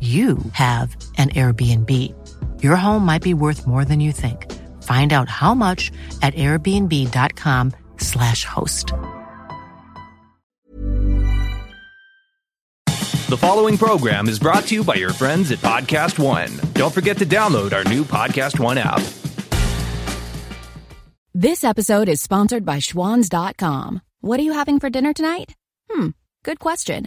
you have an Airbnb. Your home might be worth more than you think. Find out how much at airbnb.com/slash host. The following program is brought to you by your friends at Podcast One. Don't forget to download our new Podcast One app. This episode is sponsored by Schwans.com. What are you having for dinner tonight? Hmm, good question.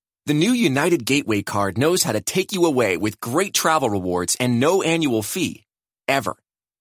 The new United Gateway card knows how to take you away with great travel rewards and no annual fee. Ever.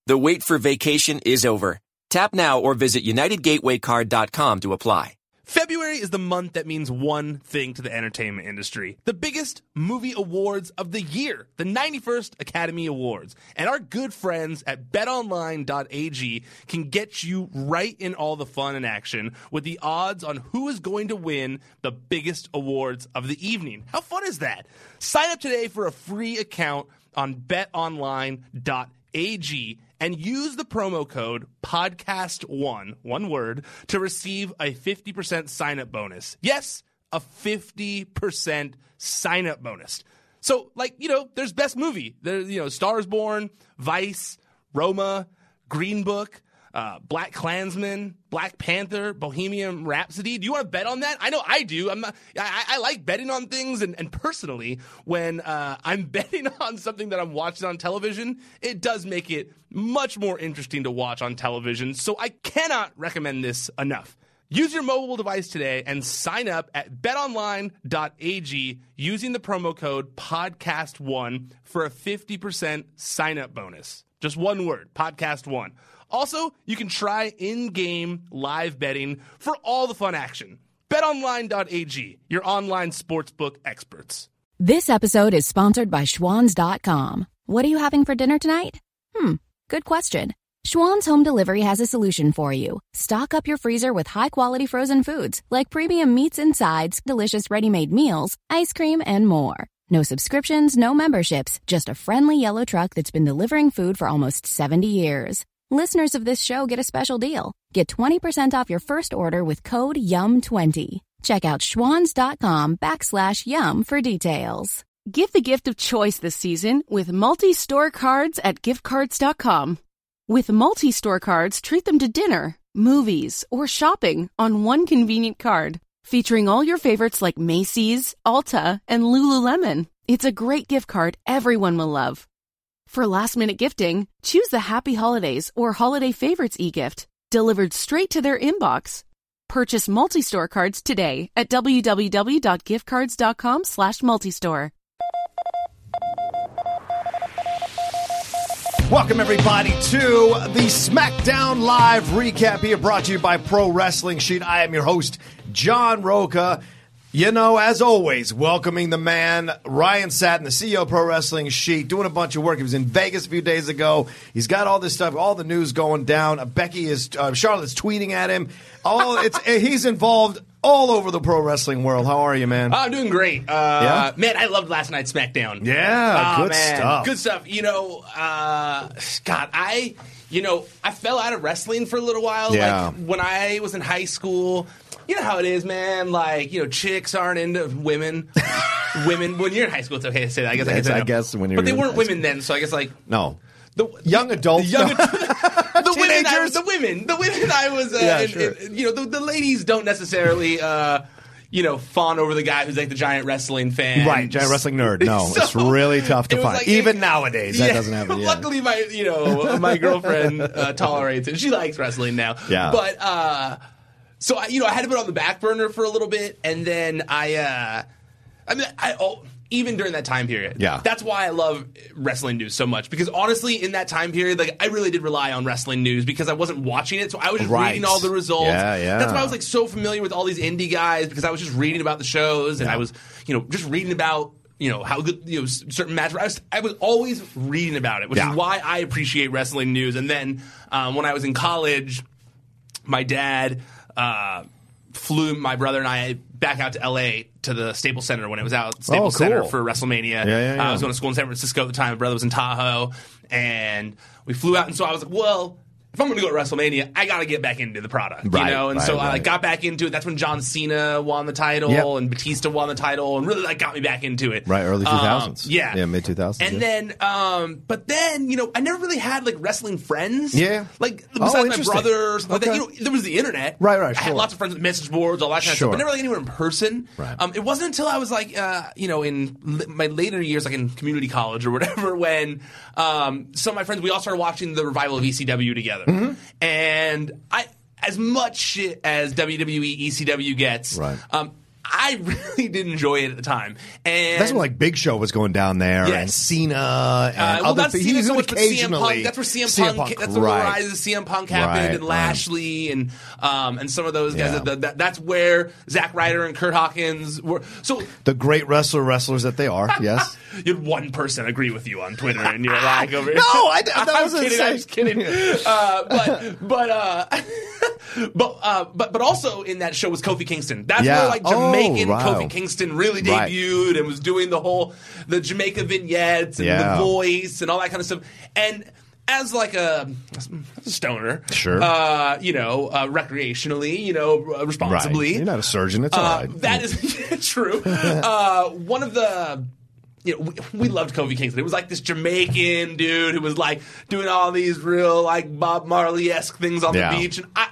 The wait for vacation is over. Tap now or visit UnitedGatewayCard.com to apply. February is the month that means one thing to the entertainment industry the biggest movie awards of the year, the 91st Academy Awards. And our good friends at betonline.ag can get you right in all the fun and action with the odds on who is going to win the biggest awards of the evening. How fun is that? Sign up today for a free account on betonline.ag and use the promo code podcast1 one word to receive a 50% sign up bonus. Yes a 50% sign up bonus. So like you know there's best movie. There you know stars born vice roma green book uh, Black Klansman, Black Panther, Bohemian Rhapsody. Do you want to bet on that? I know I do. I'm I, I like betting on things, and, and personally, when uh, I'm betting on something that I'm watching on television, it does make it much more interesting to watch on television. So I cannot recommend this enough. Use your mobile device today and sign up at betonline.ag using the promo code podcast1 for a 50% sign up bonus. Just one word, podcast1. Also, you can try in-game live betting for all the fun action. BetOnline.ag, your online sportsbook experts. This episode is sponsored by Schwans.com. What are you having for dinner tonight? Hmm, good question. Schwan's Home Delivery has a solution for you. Stock up your freezer with high quality frozen foods like premium meats and sides, delicious ready made meals, ice cream, and more. No subscriptions, no memberships, just a friendly yellow truck that's been delivering food for almost 70 years. Listeners of this show get a special deal. Get 20% off your first order with code YUM20. Check out schwans.com backslash YUM for details. Give the gift of choice this season with multi-store cards at giftcards.com. With multi-store cards, treat them to dinner, movies, or shopping on one convenient card. Featuring all your favorites like Macy's, Ulta, and Lululemon. It's a great gift card everyone will love. For last minute gifting, choose the Happy Holidays or Holiday Favorites e-gift, delivered straight to their inbox. Purchase multi-store cards today at www.giftcards.com slash multi-store. Welcome, everybody, to the SmackDown Live recap here, brought to you by Pro Wrestling Sheet. I am your host, John Rocha. You know, as always, welcoming the man, Ryan Satin, the CEO of Pro Wrestling Sheet, doing a bunch of work. He was in Vegas a few days ago. He's got all this stuff, all the news going down. Uh, Becky is, uh, Charlotte's tweeting at him. All it's uh, he's involved all over the pro wrestling world. How are you, man? I'm doing great. Uh, Yeah? Man, I loved last night's SmackDown. Yeah, Oh, good man. stuff. Good stuff. You know, uh, God, I, you know, I fell out of wrestling for a little while. Yeah. Like when I was in high school. You know how it is, man. Like you know, chicks aren't into women. women. When you're in high school, it's okay to say that. I guess I, Yes, say I guess when you're But they in weren't high women then, so I guess like no, the young adults. the young, the women, I, Teenagers? the women, the women. I was, uh, Yeah, and- sure. and, you know, the, the ladies don't necessarily, uh, you know, fawn over the guy who's like the giant wrestling fan, Right, giant wrestling nerd. No, it's really tough to it was find. like- Even nowadays, that Yeah, doesn't happen. Yeah. Luckily, my you know my girlfriend uh, tolerates it. She likes wrestling now. Yeah. but uh, so I, you know, I had to put it on the back burner for a little bit, and then I, uh, I mean, I. Oh, even during that time period, Yeah. that's why I love wrestling news so much. Because honestly, in that time period, like I really did rely on wrestling news because I wasn't watching it, so I was just Right. reading all the results. Yeah, yeah. That's why I was like so familiar with all these indie guys because I was just reading about the shows and Yeah. I was, you know, just reading about. You know how good you know certain matches. I was, I was always reading about it, which Yeah. is why I appreciate wrestling news. And then um, when I was in college, my dad uh, flew my brother and I back out to LA to the Staples Center when it was out Staples Oh, cool. Center for WrestleMania. Yeah, yeah, yeah. Uh, I was going to school in San Francisco at the time. My brother was in Tahoe, and we flew out. And so I was like, well. If I'm going to go to WrestleMania, I got to get back into the product, Right, you know. And right, so I like got back into it. That's when John Cena won the title Yep. and Batista won the title, and really like got me back into it. Right, early Um, 2000s. yeah, Yeah, mid 2000s, And yeah. then, um, but then you know, I never really had like wrestling friends. Yeah. like Oh, besides my interesting. brother or something like that. You know, there was the internet. Right, right, I had lots of friends with message boards, all that kind of stuff, but never like anywhere in person. Right. Um, it wasn't until I was like, uh, you know, in li- my later years, like in community college or whatever, when um, some of my friends we all started watching the revival of ECW together, Mm-hmm. and I, as much shit as WWE ECW gets, Right. um, I really did enjoy it at the time, and That's when like Big Show was going down there, and Cena, and uh, well, other Cena he so but CM occasionally. Punk. That's where CM, Punk. That's where right. the rise of CM Punk happened, Right, and right. Lashley, and um, and some of those guys. Yeah. That, that, that's where Zack Ryder and Curt Hawkins were. So The great wrestler wrestlers that they are. Yes. you had one person agree with you on Twitter, and you're like, over here. No, I- that I'm wasn't kidding. I'm just kidding. Uh, but but uh, but uh, but but also in that show was Kofi Kingston. That's Yeah. where like Oh, Jamaican wow. Kofi Kingston really Right. debuted and was doing the whole the Jamaica vignettes and Yeah. the voice and all that kind of stuff. And as like a, as a stoner, Sure. uh, you know, uh, recreationally, you know, responsibly. Right. You're not a surgeon. It's Uh, all right. That is true. Uh, one of the. You know, we, we loved Kofi Kingston. It was like this Jamaican dude who was like doing all these real like Bob Marley esque things on Yeah. the beach, and I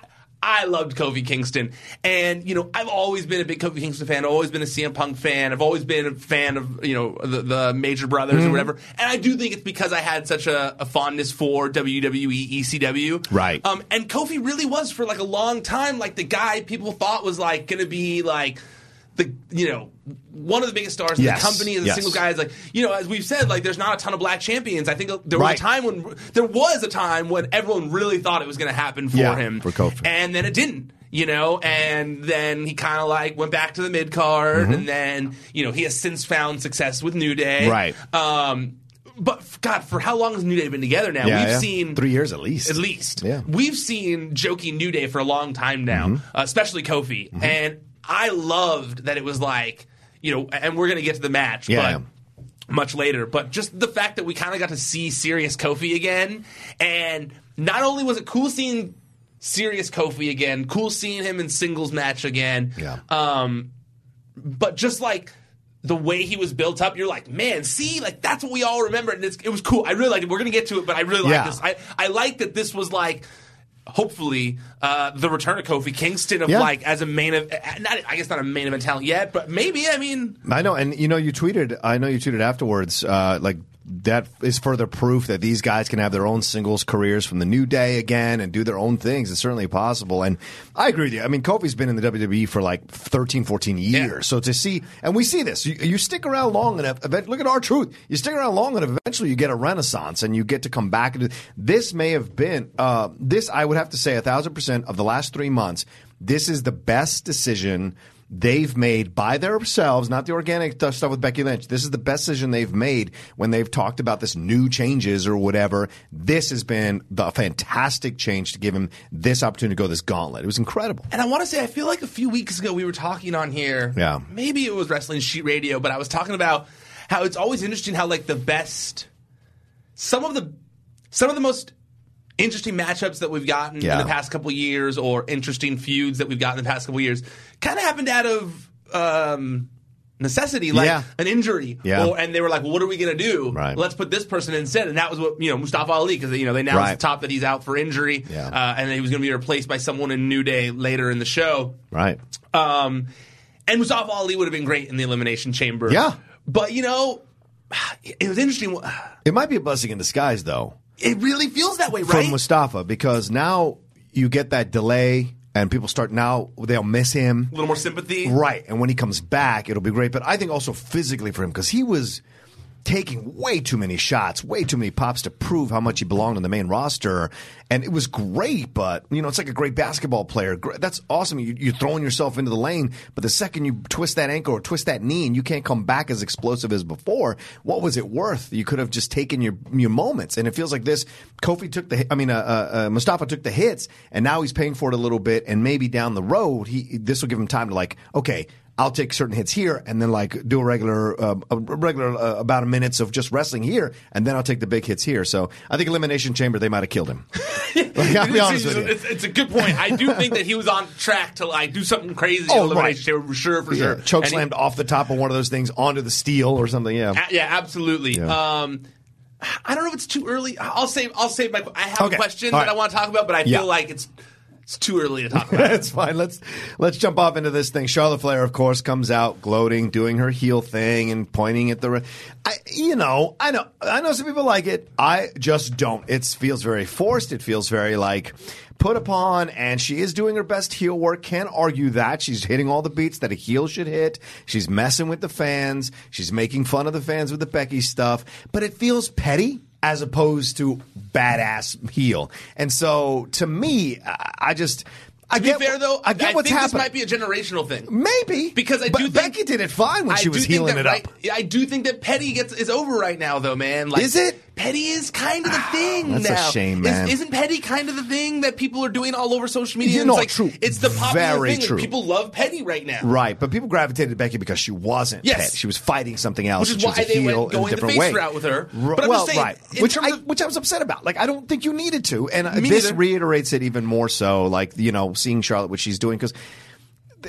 I loved Kofi Kingston. And you know, I've always been a big Kofi Kingston fan. I've always been a CM Punk fan. I've always been a fan of you know the, the Major Brothers Mm-hmm. or whatever. And I do think it's because I had such a, a fondness for WWE ECW. Right. Um, and Kofi really was for like a long time like the guy people thought was like going to be like the you know one of the biggest stars in Yes. the company and the Yes. single guy is like you know as we've said like there's not a ton of black champions. I think there was Right. a time when there was a time when everyone really thought it was going to happen for Yeah, him for Kofi. and then it didn't. You know, and then he kind of like went back to the mid card, and then you know he has since found success with New Day, Mm-hmm. Right. Um, but God, for how long has New Day been together now? Yeah, We've yeah. seen Three years at least. At least, Yeah. We've seen jokey New Day for a long time now, Mm-hmm. uh, especially Kofi, and I loved that it was like you know, and we're gonna get to the match, Yeah, but much later. But just the fact that we kind of got to see serious Kofi again, and not only was it cool seeing serious Kofi again, cool seeing him in singles match again, Yeah. um, but just like the way he was built up, you're like, man, see, like that's what we all remember, and it's, it was cool. I really liked it. We're gonna get to it, but I really Yeah. like this. I I like that this was like. Hopefully, uh, the return of Kofi Kingston of Yeah. like as a main of, not I guess not a main event talent yet, but maybe I mean I know, and you know, you tweeted. I know you tweeted afterwards, uh, like that is further proof that these guys can have their own singles careers from the New Day again and do their own things. It's certainly possible. And I agree with you. I mean, Kofi's been in the WWE for like 13, 14 years. So to see, and we see this, you, you stick around long enough. Look at R-Truth. You stick around long enough, eventually you get a renaissance and you get to come back. This may have been, uh, this I would have to say a thousand percent of the last three months. This is the best decision they've made by themselves, not the organic stuff with Becky Lynch. This is the best decision they've made when they've talked about this new changes or whatever. This has been the fantastic change to give him this opportunity to go this gauntlet. It was incredible. And I want to say, I feel like a few weeks ago we were talking on here. Yeah. Maybe it was Wrestling Sheet Radio, but I was talking about how it's always interesting how like the best, some of the, some of the most interesting matchups that we've gotten Yeah. in the past couple years, or interesting feuds that we've gotten in the past couple years, kind of happened out of um, necessity, like Yeah. an injury. Yeah. Or, and they were like, well, "What are we gonna do? Right. Let's put this person instead." And that was what you know, Mustafa Ali, because you know they announced Right. at the top that he's out for injury, Yeah. uh, and he was going to be replaced by someone in New Day later in the show. Right. Um, and Mustafa Ali would have been great in the Elimination Chamber. Yeah. But, you know, it was interesting. It might be a blessing in disguise, though. It really feels that way, from right? Mustafa because now you get that delay and people start now they'll miss him a little more sympathy. right and when he comes back it'll be great but i think also physically for him because he was taking way too many shots way too many pops to prove how much he belonged on the main roster. And it was great but you know it's like a great basketball player. That's awesome. You, you're throwing yourself into the lane but the second you twist that ankle or twist that knee and you can't come back as explosive as before what was it worth? You could have just taken your your moments. And it feels like this kofi took the i mean uh, uh, uh, mustafa took the hits and now he's paying for it a little bit and maybe down the road he this will give him time to like okay I'll take certain hits here, and then like do a regular, uh, a regular uh, about a minutes of just wrestling here, and then I'll take the big hits here. So I think Elimination Chamber they might have killed him. like, I'll be honest with you. It's, it's a good point. I do think that he was on track to like do something crazy Oh, Elimination right. Chamber for sure, for Yeah, sure. choke And he- slammed off the top of one of those things onto the steel or something. Yeah, A- yeah, absolutely. Yeah. Um, I don't know if it's too early. I'll save. I'll save my. I have Okay. a question All that. I want to talk about, but I Yeah. feel like it's it's too early to talk about. That's fine. Let's let's jump off into this thing. Charlotte Flair, of course, comes out gloating, doing her heel thing, and pointing at the. re- I, you know, I know, I know some people like it. I just don't. It feels very forced. It feels very like put upon, and she is doing her best heel work. Can't argue that she's hitting all the beats that a heel should hit. She's messing with the fans. She's making fun of the fans with the Becky stuff, but it feels petty as opposed to badass heel. And so, to me, I, I just. I To be get, fair though, I get what's think happening. this might be a generational thing. Maybe Because I but do think Becky did it fine when I she was healing that it up. I do think that Petty gets is over right now, though, man. Like, Is it? Petty is kind of the thing That's a now. shame, Is- man. Isn't Petty kind of the thing that people are doing all over social media? You know, it's like, true. It's the popular Very thing. true. People love Petty right now. Right, but people gravitated to Becky because she wasn't. Yes. Petty. she was fighting something else. Which is was why a they went going a the different face way. route with her. But I'm well, just saying, right, which I of- which I was upset about. Like, I don't think you needed to, and uh, this neither. reiterates it even more so. Like, you know, seeing Charlotte what she's doing because.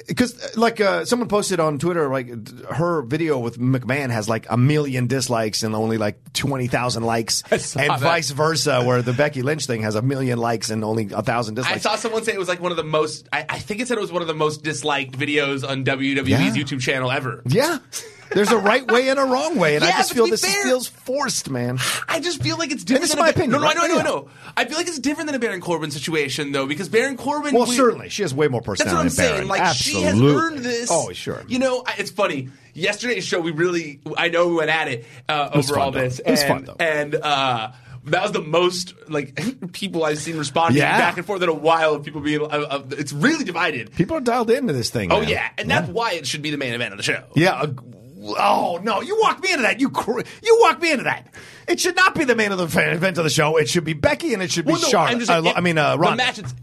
Because, like, uh, someone posted on Twitter, like, her video with McMahon has like a million dislikes and only like 20,000 likes, and that. vice versa, where the Becky Lynch thing has a million likes and only a thousand dislikes. I saw someone say it was like one of the most. I, I think it said it was one of the most disliked videos on WWE's Yeah. YouTube channel ever. Yeah. There's a right way and a wrong way, and I just feel this fair- feels forced, man. I just feel like it's different. this is my a, Ba- opinion, No, no, I right? know, I know, I Yeah. know. I feel like it's different than a Baron Corbin situation, though, because Baron Corbin. Well, we- certainly, she has way more personality. That's personality what I'm than Baron. saying. Like Absolutely. she has earned this. Oh, sure. You know, I- it's funny. Yesterday's show, we really, I know we went at it uh, was over fun, all though. this. It was and, fun, though. And uh, that was the most like people I've seen responding Yeah. back and forth in a while. Of people being, uh, uh, it's really divided. People are dialed into this thing. Oh man. yeah, and that's why it should be the main event of the show. Yeah. uh, oh no! You walked me into that. You cr- you walked me into that. It should not be the main of the event of the show. It should be Becky and it should be Well, no, Charlotte. I'm just Uh, saying, I mean, uh, the Ronda. match. It's,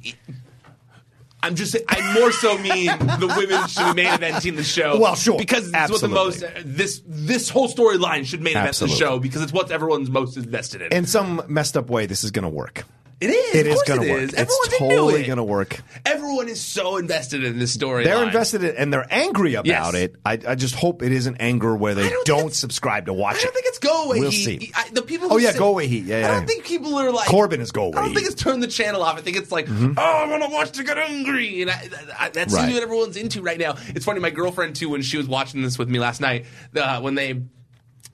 I'm just saying, I more so mean the women should be main eventing the show. Well, sure. because it's what the most Absolutely. this this whole storyline should main event the Absolutely. show because it's what everyone's most invested in. in some messed up way, this is going to work. It is. It is going it to work. is. It's totally it. going to work. Everyone is so invested in this story. They're invested in and they're angry about Yes. it. I, I just hope it isn't anger where they don't don't, subscribe to watch it. I don't think it's go away We'll heat. see. I, the people. Oh, yeah, say- go away heat. Yeah, I don't think people are like Corbin is go away I don't think it's turn the channel off. I think it's like, oh, I want to watch to get angry, and I, I, that seems Right. what everyone's into right now. It's funny. My girlfriend too, when she was watching this with me last night, uh, when they.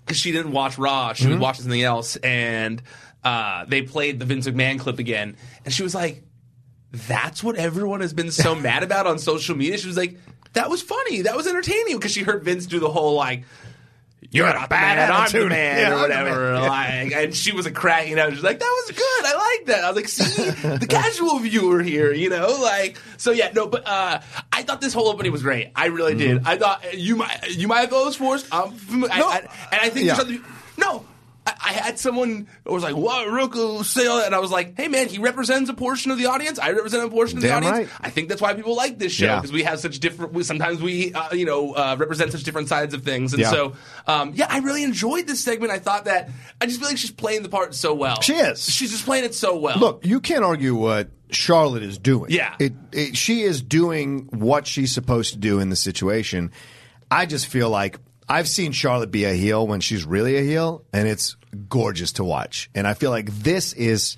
because she didn't watch Raw. She was watching something else, and uh, they played the Vince McMahon clip again, and she was like, "That's what everyone has been so mad about on social media." She was like, "That was funny. That was entertaining," because she heard Vince do the whole like. You're not the bad man, I'm the attitude. man, Yeah, or whatever. man. Like, and she was like cracking up. She's like, "That was good. I like that." I was like, "See, the casual viewer here, you know, like." So yeah, no, but uh, I thought this whole opening was great. I really Mm-hmm. did. I thought you might you might have those forced. I'm fam- I, No. I, and I think Yeah. there's something. No, I, had someone who was like, "What, Rocha say all that?" And I was like, "Hey, man, he represents a portion of the audience. I represent a portion of the audience. right. I think that's why people like this show Yeah. because we have such different. we- Sometimes we, uh, you know, uh, represent such different sides of things. And Yeah. so, um, yeah, I really enjoyed this segment. I thought that I just feel like she's playing the part so well. She is. She's just playing it so well. Look, you can't argue what Charlotte is doing. Yeah. It, it, she is doing what she's supposed to do in the situation. I just feel like I've seen Charlotte be a heel when she's really a heel, and it's gorgeous to watch. And I feel like this is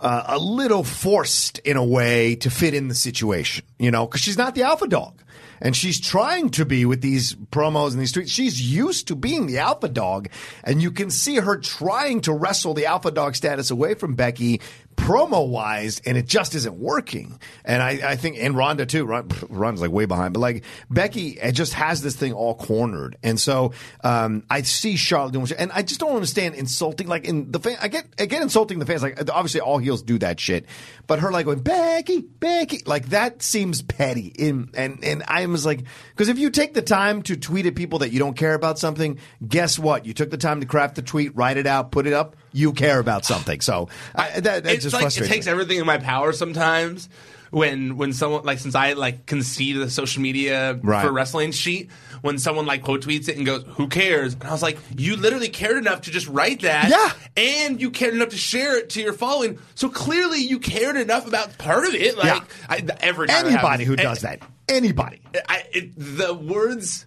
uh, a little forced in a way to fit in the situation, you know, because she's not the alpha dog. And she's trying to be with these promos and these tweets. She's used to being the alpha dog, and you can see her trying to wrestle the alpha dog status away from Becky promo wise, and it just isn't working. And I, I think, and Ronda too. Ron, like way behind, but like Becky uh, just has this thing all cornered. And so um, I see Charlotte doing, and I just don't understand insulting. Like in the fan, I get I get insulting the fans. Like obviously all heels do that shit, but her like going Becky, Becky, like that seems petty. In and and I was like, because if you take the time to tweet at people that you don't care about something, guess what? You took the time to craft the tweet, write it out, put it up. You care about something. So I, that, that it's just like it takes me. everything in my power sometimes when when someone like since I like concede the social media Right. for wrestling sheet when someone like quote tweets it and goes who cares and I was like you literally cared enough to just write that Yeah. and you cared enough to share it to your following so clearly you cared enough about part of it like Yeah. I, every Anybody happens- who does that, anybody. I, it, the words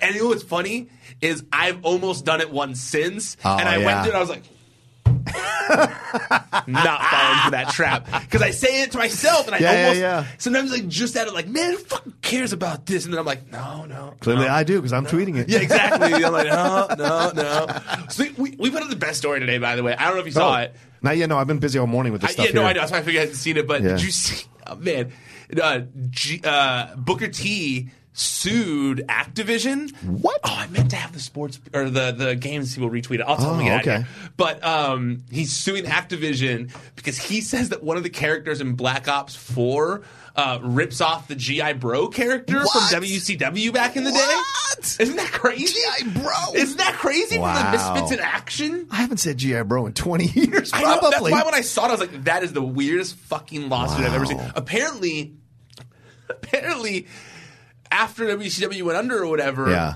and you know what's funny is I've almost done it once since Oh, and I yeah. went through and I was like not falling for that trap because I say it to myself and I Yeah, yeah, almost yeah. sometimes like just out of like man who fucking cares about this and then I'm like no no Clearly, no. I do because I'm tweeting it. yeah exactly I'm like no no no so we, we put up the best story today by the way I don't know if you saw Oh, it Not yet. No, I've been busy all morning with this I, stuff. yeah no here. I know that's why I figured I hadn't seen it but Yeah. did you see oh, man uh, G, uh, Booker T sued Activision What? Oh, I meant to have the sports or the the games people retweet it. I'll tell Oh, them to get out of okay. But um, he's suing Activision because he says that one of the characters in Black Ops Four uh, rips off the GI Bro character What? from WCW back in the day. What? Isn't that crazy? G.I. Bro. Isn't that crazy Wow. for the Misfits in action? I haven't said GI Bro in 20 years. Know. Probably. That's why when I saw it, I was like, "That is the weirdest fucking lawsuit I've ever seen." Apparently, apparently, after WCW went under or whatever, yeah.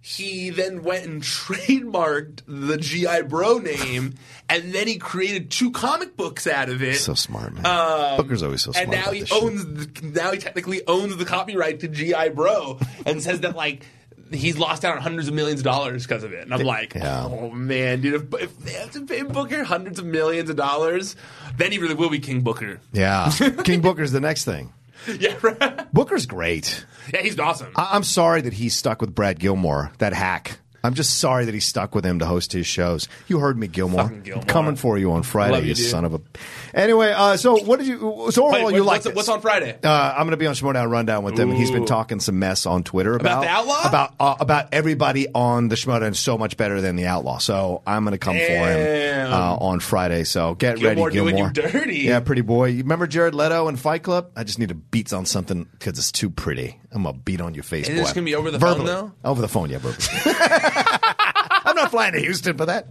he then went and trademarked the GI Bro name, and then he created two comic books out of it. So smart, man. Um, Booker's always so smart. And now he owns. The, now he technically owns the copyright to GI Bro, and says that like. He's lost out on hundreds of millions of dollars because of it, and I'm like, Yeah. "Oh man, dude! If, if they have to pay Booker hundreds of millions of dollars, then he really will be King Booker." Yeah. King Booker's the next thing. Yeah, right? Booker's great. yeah, he's awesome. I- I'm sorry that he's stuck with Brad Gilmore, that hack. I'm just sorry that he stuck with him to host his shows. You heard me, Gilmore. Gilmore. Coming for you on Friday, you, you son of a. Anyway, uh, so what did you? So overall, Wait, you what's, like what's on Friday? Uh, I'm going to be on Schmoedown Rundown with him, and he's been talking some mess on Twitter About about the Outlaw? about uh, about everybody on the Schmoedown so much better than the Outlaw. So I'm going to come for him uh, on Friday. So get Gilmore ready, doing Gilmore. you dirty. Yeah, pretty boy. You remember Jared Leto in Fight Club? I just need to beat on something because it's too pretty. I'm gonna beat on your face. Is boy. this gonna be over the phone, though? Over the phone, yeah, verbally. I'm not flying to Houston for that.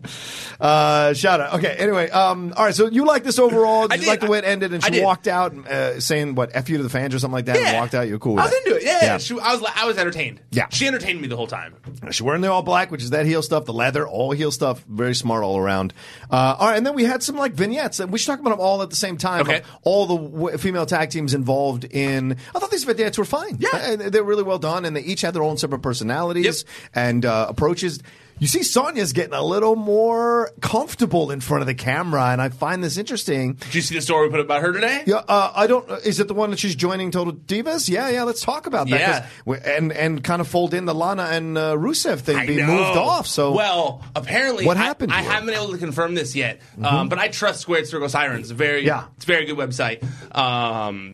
Uh, shout out. Okay. Anyway, um, all right. So you like this overall? Did I you like the way it ended? And she walked out uh, saying what "f you" to the fans or something like that, and Yeah. walked out. You're cool. With I was that. into it. Yeah, Yeah. She, I was. I was entertained. Yeah. she entertained me the whole time. She's wearing the all black, which is that heel stuff, the leather, all heel stuff. Very smart all around. Uh, all right, and then we had some like vignettes, and we should talk about them all at the same time. Okay. All the w- female tag teams involved in. I thought these vignettes were fine. Yeah. Uh, they're really well done, and they each had their own separate personalities Yep. and uh, approaches. You see, Sonya's getting a little more comfortable in front of the camera, and I find this interesting. Did you see the story we put about her today? Yeah, uh, I don't. Is it the one that she's joining Total Divas? Yeah, yeah. Let's talk about that. Yeah. and and kind of fold in the Lana and uh, Rusev thing I being know. moved off. So well, apparently, What I- happened I? Mm-hmm. haven't been able to confirm this yet, um, but I trust Squared Circle Sirens. Very, Yeah. it's a very good website. Um,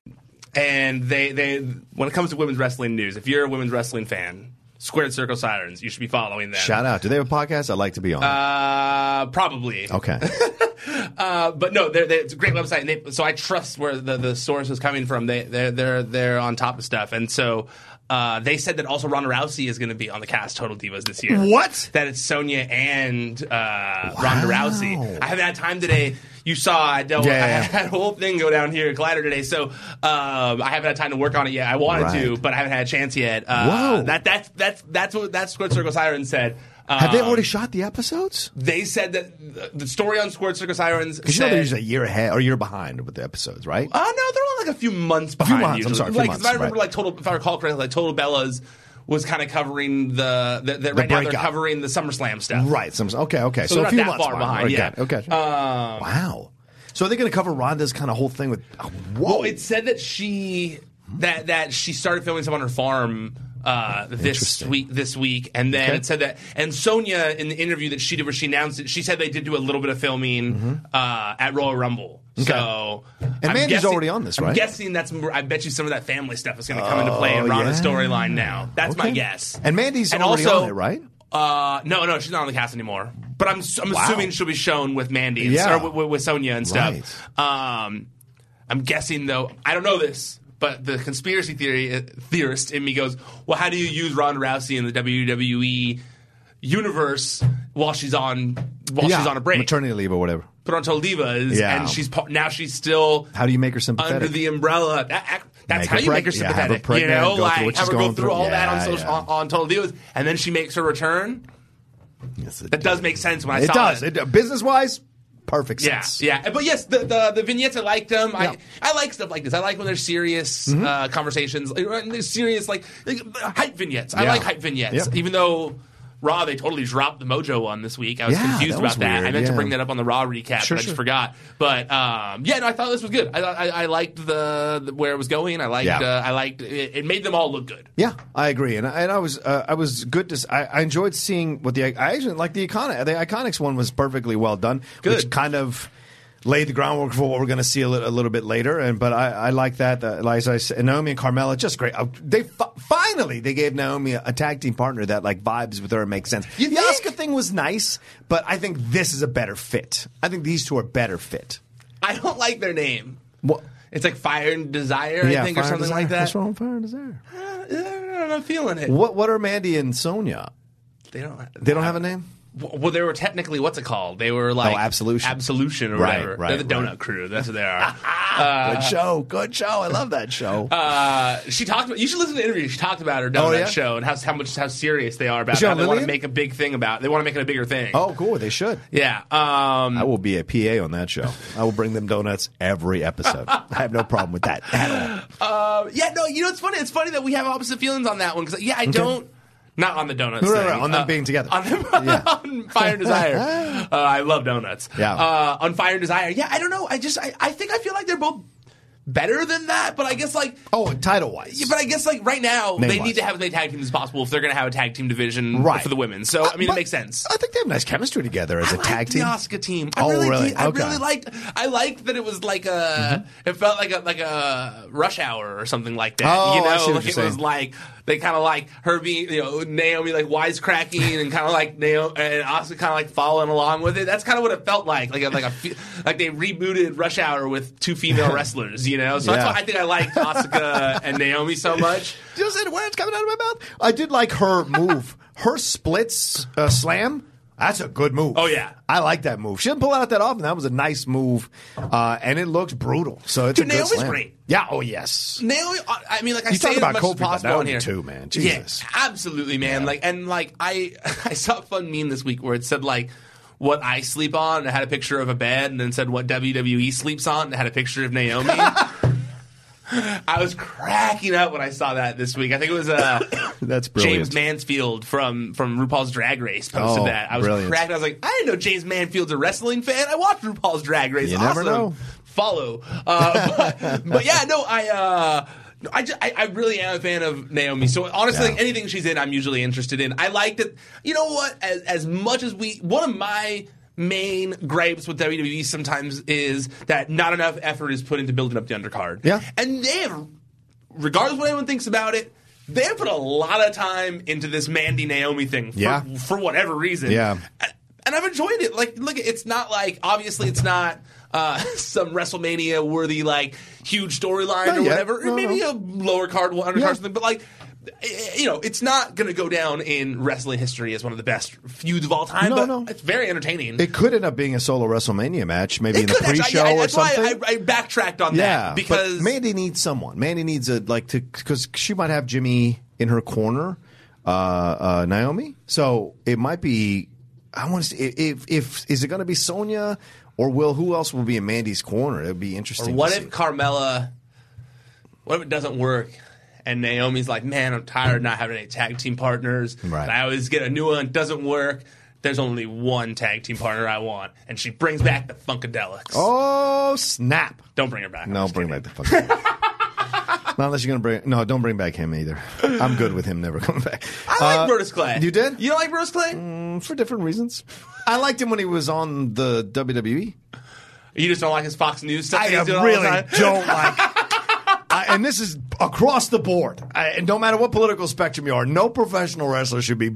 and they, they, when it comes to women's wrestling news, if you're a women's wrestling fan, Squared Circle Sirens, you should be following them. shout out. Do they have a podcast? I'd like to be on. Uh, probably. okay. Uh, but no, they're, they're, it's a great website, and they, so I trust where the, the source is coming from. They they're they're they're on top of stuff, and so. Uh, they said that also Ronda Rousey is going to be on the cast Total Divas this year. What? That it's Sonya and uh, Ronda Rousey. I haven't had time today. You saw I, don't, Yeah, I had a whole thing go down here at Collider today, so um, I haven't had time to work on it yet. I wanted to, but I haven't had a chance yet. Uh, Whoa. That that's that's that's what that's Squared Circle Siren said. Have they Um, already shot the episodes? They said that the- story on Squared Circle Sirens. Because you know they're usually a year ahead or a year behind with the episodes, right? Uh, no, they're only like a few months few behind. months, I'm usually. sorry, a few like, months, if I remember, right. like total, if I recall correctly, like Total Bellas was kind of covering the. the, the right now they're breakup. covering the SummerSlam stuff. Right. Some, okay. Okay. So So, they're a few not that months far behind, yeah. Okay. Um, wow. So are they going to cover Ronda's kind of whole thing with? oh, whoa. Well, it said that she that that she started filming some on her farm uh, this week. This week, and then Okay. it said that. And Sonya, in the interview that she did, where she announced it, she said they did do a little bit of filming uh, at Royal Rumble. So, Mm-hmm. And I'm Mandy's guessing- already on this, right I'm guessing that's. I bet you some of that family stuff is going to come into play in Oh, Ronda's yeah. storyline now. That's my guess. And Mandy's And already also- on it, right? Uh, no, no, she's not on the cast anymore. But I'm, I'm Wow. assuming she'll be shown with Mandy and, Yeah. or with, with Sonya and stuff. Um, I'm guessing though. I don't know this, but the conspiracy theory uh, theorist in me goes, "Well, how do you use Ronda Rousey in the WWE universe while she's on while yeah. she's on a break? maternity leave or whatever. Put on Total Divas, Yeah. and she's now she's still How do you make her sympathetic? under the umbrella. That, that's Make how you make her preg- yeah, her sympathetic. you know, go through like have her go through through. all that on, social, on, on Total Divas, and then she makes her return. Yes, it That does make sense when I It saw does. it. It, business wise, perfect sense. yeah, but yes, the the, the vignettes I like them. Yeah. Mm-hmm. I I like stuff like this. I like when there's serious uh, conversations. Like, when There's serious like, like hype vignettes. I Yeah. like hype vignettes, Yep. even though. Raw, they totally dropped the Mojo one this week. I was Yeah, confused that was about that. I weird, meant to bring that up on the Raw recap, Sure, but I just sure. forgot. But um, yeah, no, I thought this was good. I I, I liked the, the where it was going. I liked Yeah. uh, I liked it, it. Made them all look good. Yeah, I agree, and I, and I was uh, I was good to I enjoyed seeing what the I actually like the iconic the iconics one was perfectly well done, which Good. kind of laid the groundwork for what we're going to see a, li- a little bit later. And but I, I like that. Uh, like I said, Naomi and Carmella just great. Uh, they fi- finally they gave Naomi a, a tag team partner that like vibes with her and makes sense. You the think? Asuka thing was nice, but I think this is a better fit. I think these two are better fit. I don't like their name. What? It's like Fire and Desire, I think, or something Desire. like that. What's wrong with Fire and Desire? Uh, I'm not feeling it. What What are Mandy and Sonya? They don't. They don't have a name. Well, they were technically what's it called? They were like Oh, Absolution. Absolution or Right, whatever. right, They're the Donut right. Crew. That's what they are. good show. Good show. I love that show. Uh, she talked about. You should listen to the interview. She talked about her Donut Oh, yeah? show and how how much how serious they are about it. They want to make a big thing about. It. They want to make it a bigger thing. oh, cool. They should. yeah. Um, I will be a PA on that show. I will bring them donuts every episode. I have no problem with that at all. uh, yeah. No. You know, it's funny. It's funny that we have opposite feelings on that one because yeah, I don't. Not on the donuts. No, no, thing. no, on them Uh, being together. On, them, Yeah. on Fire and Desire. uh, I love donuts. Yeah. Uh, on Fire and Desire. Yeah, I don't know. I just I, I think I feel like they're both better than that, but I guess like Oh, title wise. Yeah, but I guess like right now they Name-wise. need to have as many tag teams as possible if they're going to have a tag team division Right. for the women. So I mean, it makes sense. I think they have nice chemistry together as I a tag team. the Asuka team. I Oh, really, really? I Okay. Mm-hmm. really liked. I liked that it was like a. It felt like a like a rush hour or something like that. Oh, you know, I see what like you're it was like they kind of like her being, you know, Naomi like wisecracking and kind of like Naomi and Asuka kind of like following along with it. That's kind of what it felt like. Like a, like a like they rebooted Rush Hour with two female wrestlers. You know, so Yeah. that's why I think I liked Asuka and Naomi so much. Do you see the words coming out of my mouth? I did like her move. her splits uh, slam. That's a good move. Oh, yeah. I like that move. She didn't pull out that often. That was a nice move, uh, and it looks brutal. So it's Dude, a good Naomi's slam. great. Yeah. Oh yes. Naomi, I mean, like I You say talk about as much Kofi, as possible on here too, man. Jesus. Yeah, absolutely, man. Like, and like I, I saw a fun meme this week where it said like what I sleep on, and it had a picture of a bed, and then said what WWE sleeps on, and it had a picture of Naomi. I was cracking up when I saw that this week. I think it was uh, That's brilliant. Jaymes Mansfield from from RuPaul's Drag Race posted Oh, that. I was brilliant. cracking. I was like, I didn't know Jaymes Mansfield's a wrestling fan. I watched RuPaul's Drag Race. You awesome. never know. Follow. Uh, but, but yeah, no, I. Uh, no, I, ju- I, I really am a fan of Naomi. So honestly, Yeah. like anything she's in, I'm usually interested in. I like that. You know what? As, as much as we, one of my main gripes with WWE sometimes is that not enough effort is put into building up the undercard. Yeah. and they have, regardless of what anyone thinks about it, they have put a lot of time into this Mandy Naomi thing. For, Yeah. for whatever reason. Yeah. And- and I've enjoyed it. Like, look, it's not like obviously it's not uh, some WrestleMania worthy like huge storyline or yet. whatever. No, Maybe no. a lower card, undercard Yeah. something, but like. Eh, You know, it's not going to go down in wrestling history as one of the best feuds of all time, No, but no. it's very entertaining. It could end up being a solo WrestleMania match, maybe It in the could actually- pre-show yeah, or that's why something. I, I backtracked on yeah, that because but Mandy needs someone. Mandy needs a like to because she might have Jimmy in her corner, uh, uh, Naomi. So it might be. I want to see if if is it going to be Sonya or will who else will be in Mandy's corner? It'd be Or interesting. what to if. Carmella? What if it doesn't work? And Naomi's like, man, I'm tired of not having any tag team partners. Right. I always get a new one. Doesn't work. There's only one tag team partner I want, and she brings back the Funkadelics. Oh snap! Don't bring her back. No, bring kidding. back the Funkadelics. Not unless you're gonna bring. No, don't bring back him either. I'm good with him never coming back. I like Uh, Brodus Clay. You did? You don't like Brodus Clay? for different reasons. I liked him when he was on the. WWE. You just don't like his Fox News stuff. I that he's doing all the really don't like. And this is across the board. I, and no matter what political spectrum you are, no professional wrestler should be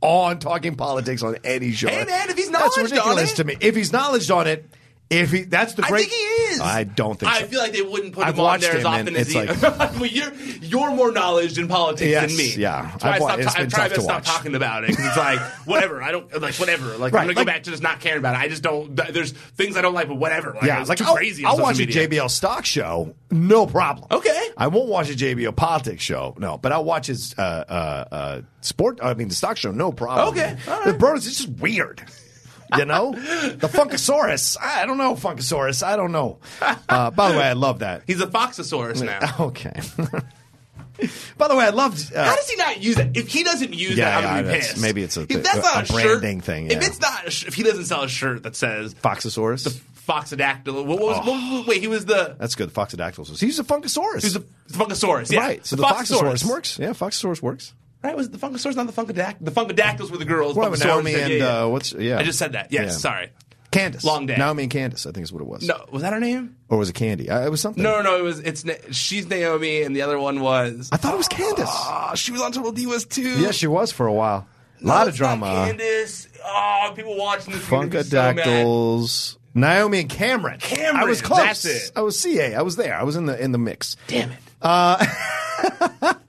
on talking politics on any show. Man, if he's that's knowledged on ridiculous it. to me. If he's knowledged on it, if he that's the I great. think he is. I don't think. I so. feel like they wouldn't put I've him on there as often as it's he. like- well, you're you're more knowledged in politics Yes, than me. yeah. That's I've wa- I it's stopped, been I'm trying tough to to stop watch. talking about it because it's like whatever. I don't like whatever. Like Right, I'm gonna like- go back to just not caring about it. I just don't. There's things I don't like, but whatever. Like, yeah, it's like too I'll, crazy. I'll watch media. a JBL stock show, no problem. Okay. I won't watch a JBL politics show, no, but I'll watch his uh, uh, uh, sport. I mean, the stock show, no problem. Okay, all the Brodus is just weird. You know, the Funkasaurus. I don't know Funkasaurus. I don't know. Uh, by the way, I love that. He's a Foxosaurus now. Okay. by the way, I loved. Uh, How does he not use it? If he doesn't use Yeah, that, I'm gonna be that's- pissed. maybe it's a- if that's a- not a a, shirt, branding thing, If yeah. it's not, a sh- if he doesn't sell a shirt that says Foxosaurus? Foxodactyl, what was? What, was- wait, he was the. That's good. The Foxodactyls. He's a Funkasaurus. He was the Funkasaurus, yeah. Right. So the, Foxosaurus works. Yeah, Foxosaurus works. Right? Was it the Funkasaurus not the Funkadactyl? The Funkadactyls were the girls. What about Funkasaurus, Naomi and yeah, yeah. Uh, what's yeah? I just said that. Yes, Yeah. sorry. Candace. Long day. Naomi and Candace, I think is what it was. No, was that her name? Or was it Candy? Uh, it was something. No, no, no. It was. It's. She's Naomi, and the other one was. I thought it was Candace. Oh, she was on Total Divas too. yeah, she was for a while. A No, lot of drama. Candace. Oh, people watching this. are so Naomi and Cameron. Cameron, I was close. that's it. I was CA. I was there. I was in the in the mix. Damn it.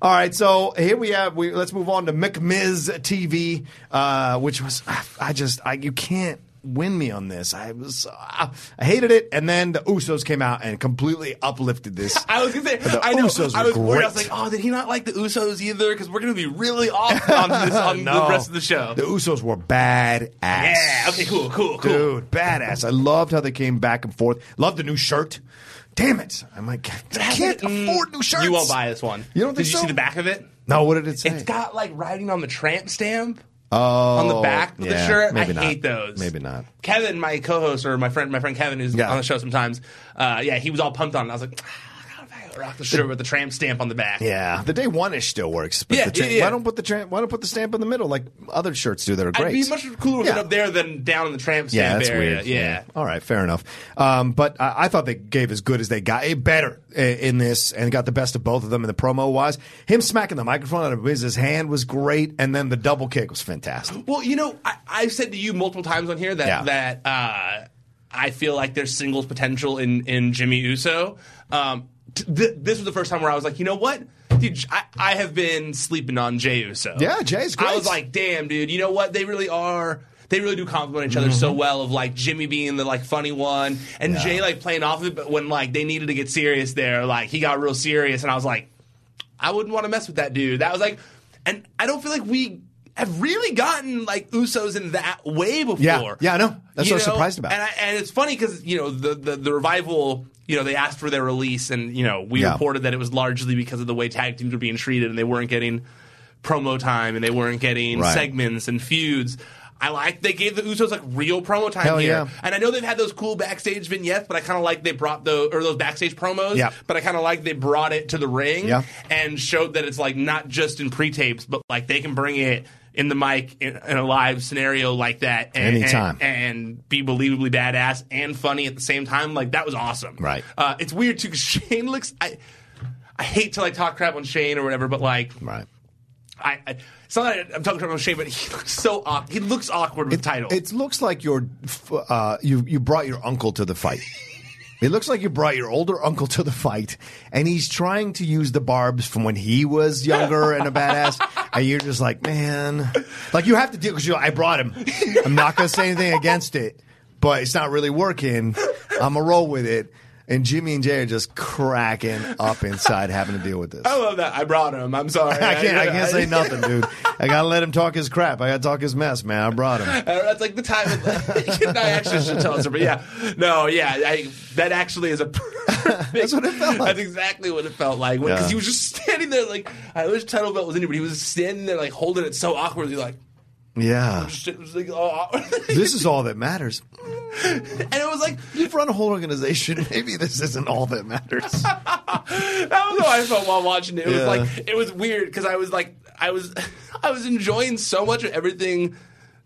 All right, so here we have. We let's move on to McMiz TV, uh, which was I just I you can't win me on this. I was uh, I hated it, and then the Usos came out and completely uplifted this. I was gonna say, The I know. Usos I were was worried. I was like, oh, did he not like the Usos either? Because we're gonna be really off on this on No. the rest of the show. The Usos were bad ass. yeah. Okay. Cool. Cool. Cool. Dude, badass. I loved how they came back and forth. Loved the new shirt. Damn it. I'm like, I can't Mm, afford new shirts. You won't buy this one. You don't think Did you so? see the back of it? No, what did it say? It's got like writing on the tramp stamp oh, on the back of the yeah, shirt. Maybe I not. hate those. Maybe not. Kevin, my co-host or my friend, my friend Kevin, who's Yeah. on the show sometimes. Uh, yeah, he was all pumped on it. I was like, rock the shirt with the tramp stamp on the back. Yeah, the day one ish still works. But Yeah, the tra- yeah, yeah. Why don't put the why don't put the stamp in the middle like other shirts do that are great? I'd be much cooler with it up there than down in the tramp yeah, stamp that's area. weird. Yeah. All right, fair enough. Um, but I, I thought they gave as good as they got, eh, better uh, in this, and got the best of both of them in the promo wise. Him smacking the microphone out of Miz's hand was great, and then the double kick was fantastic. Well, you know, I, I've said to you multiple times on here that Yeah. that uh, I feel like there's singles potential in in Jimmy Uso. Um, th- this was the first time where I was like, you know what, dude, I, I have been sleeping on Jay Uso. Yeah, Jay's great. I was like, damn, dude, you know what? They really are. They really do compliment each other so Mm-hmm. well. Of like Jimmy being the like funny one, and Jay like playing off of it. But when like they needed to get serious, there, like he got real serious, and I was like, I wouldn't want to mess with that dude. That was like, and I don't feel like we have really gotten like Usos in that way before. Yeah. Yeah, I know. That's You what I was surprised about. And, I, and it's funny because you know the, the the revival you know, they asked for their release, and you know, we Yeah. reported that it was largely because of the way tag teams were being treated, and they weren't getting promo time, and they weren't getting Right. segments and feuds. I like they gave the Usos like real promo time Hell here, yeah. and I know they've had those cool backstage vignettes, but I kind of like they brought the or those backstage promos. Yeah. But I kind of like they brought it to the ring Yeah. and showed that it's like not just in pre-tapes, but like they can bring it in the mic in, in a live scenario like that and, Anytime. and, and be believably badass and funny at the same time. Like that was awesome. Right. Uh, it's weird too because Shane looks. I I hate to like talk crap on Shane or whatever, but like Right. I. I it's not that I'm talking crap on Shane, but he looks so awkward. He looks awkward with the title. It looks like you're uh, you you brought your uncle to the fight. It looks like you brought your older uncle to the fight, and he's trying to use the barbs from when he was younger and a badass. And you're just like, man, like you have to deal because you. I brought him. I'm not going to say anything against it, but it's not really working. I'm a roll with it. And Jimmy and Jay are just cracking up inside, having to deal with this. I love that. I brought him. I'm sorry. I can't. I can't say nothing, dude. I gotta let him talk his crap. I gotta talk his mess, man. I brought him. That's like the time. I actually should tell us, but yeah, no, yeah, I, that actually is a. That's what it felt like. That's exactly what it felt like. 'Cause he was just standing there like because Yeah. he was just standing there like I wish title belt was in here, but he was standing there like holding it so awkwardly, like Yeah. just, it was like oh, oh. This is all that matters. and it was like You've run a whole organization. Maybe this isn't all that matters. that was how I felt while watching it. It was like it was weird because I was like I was I was enjoying so much of everything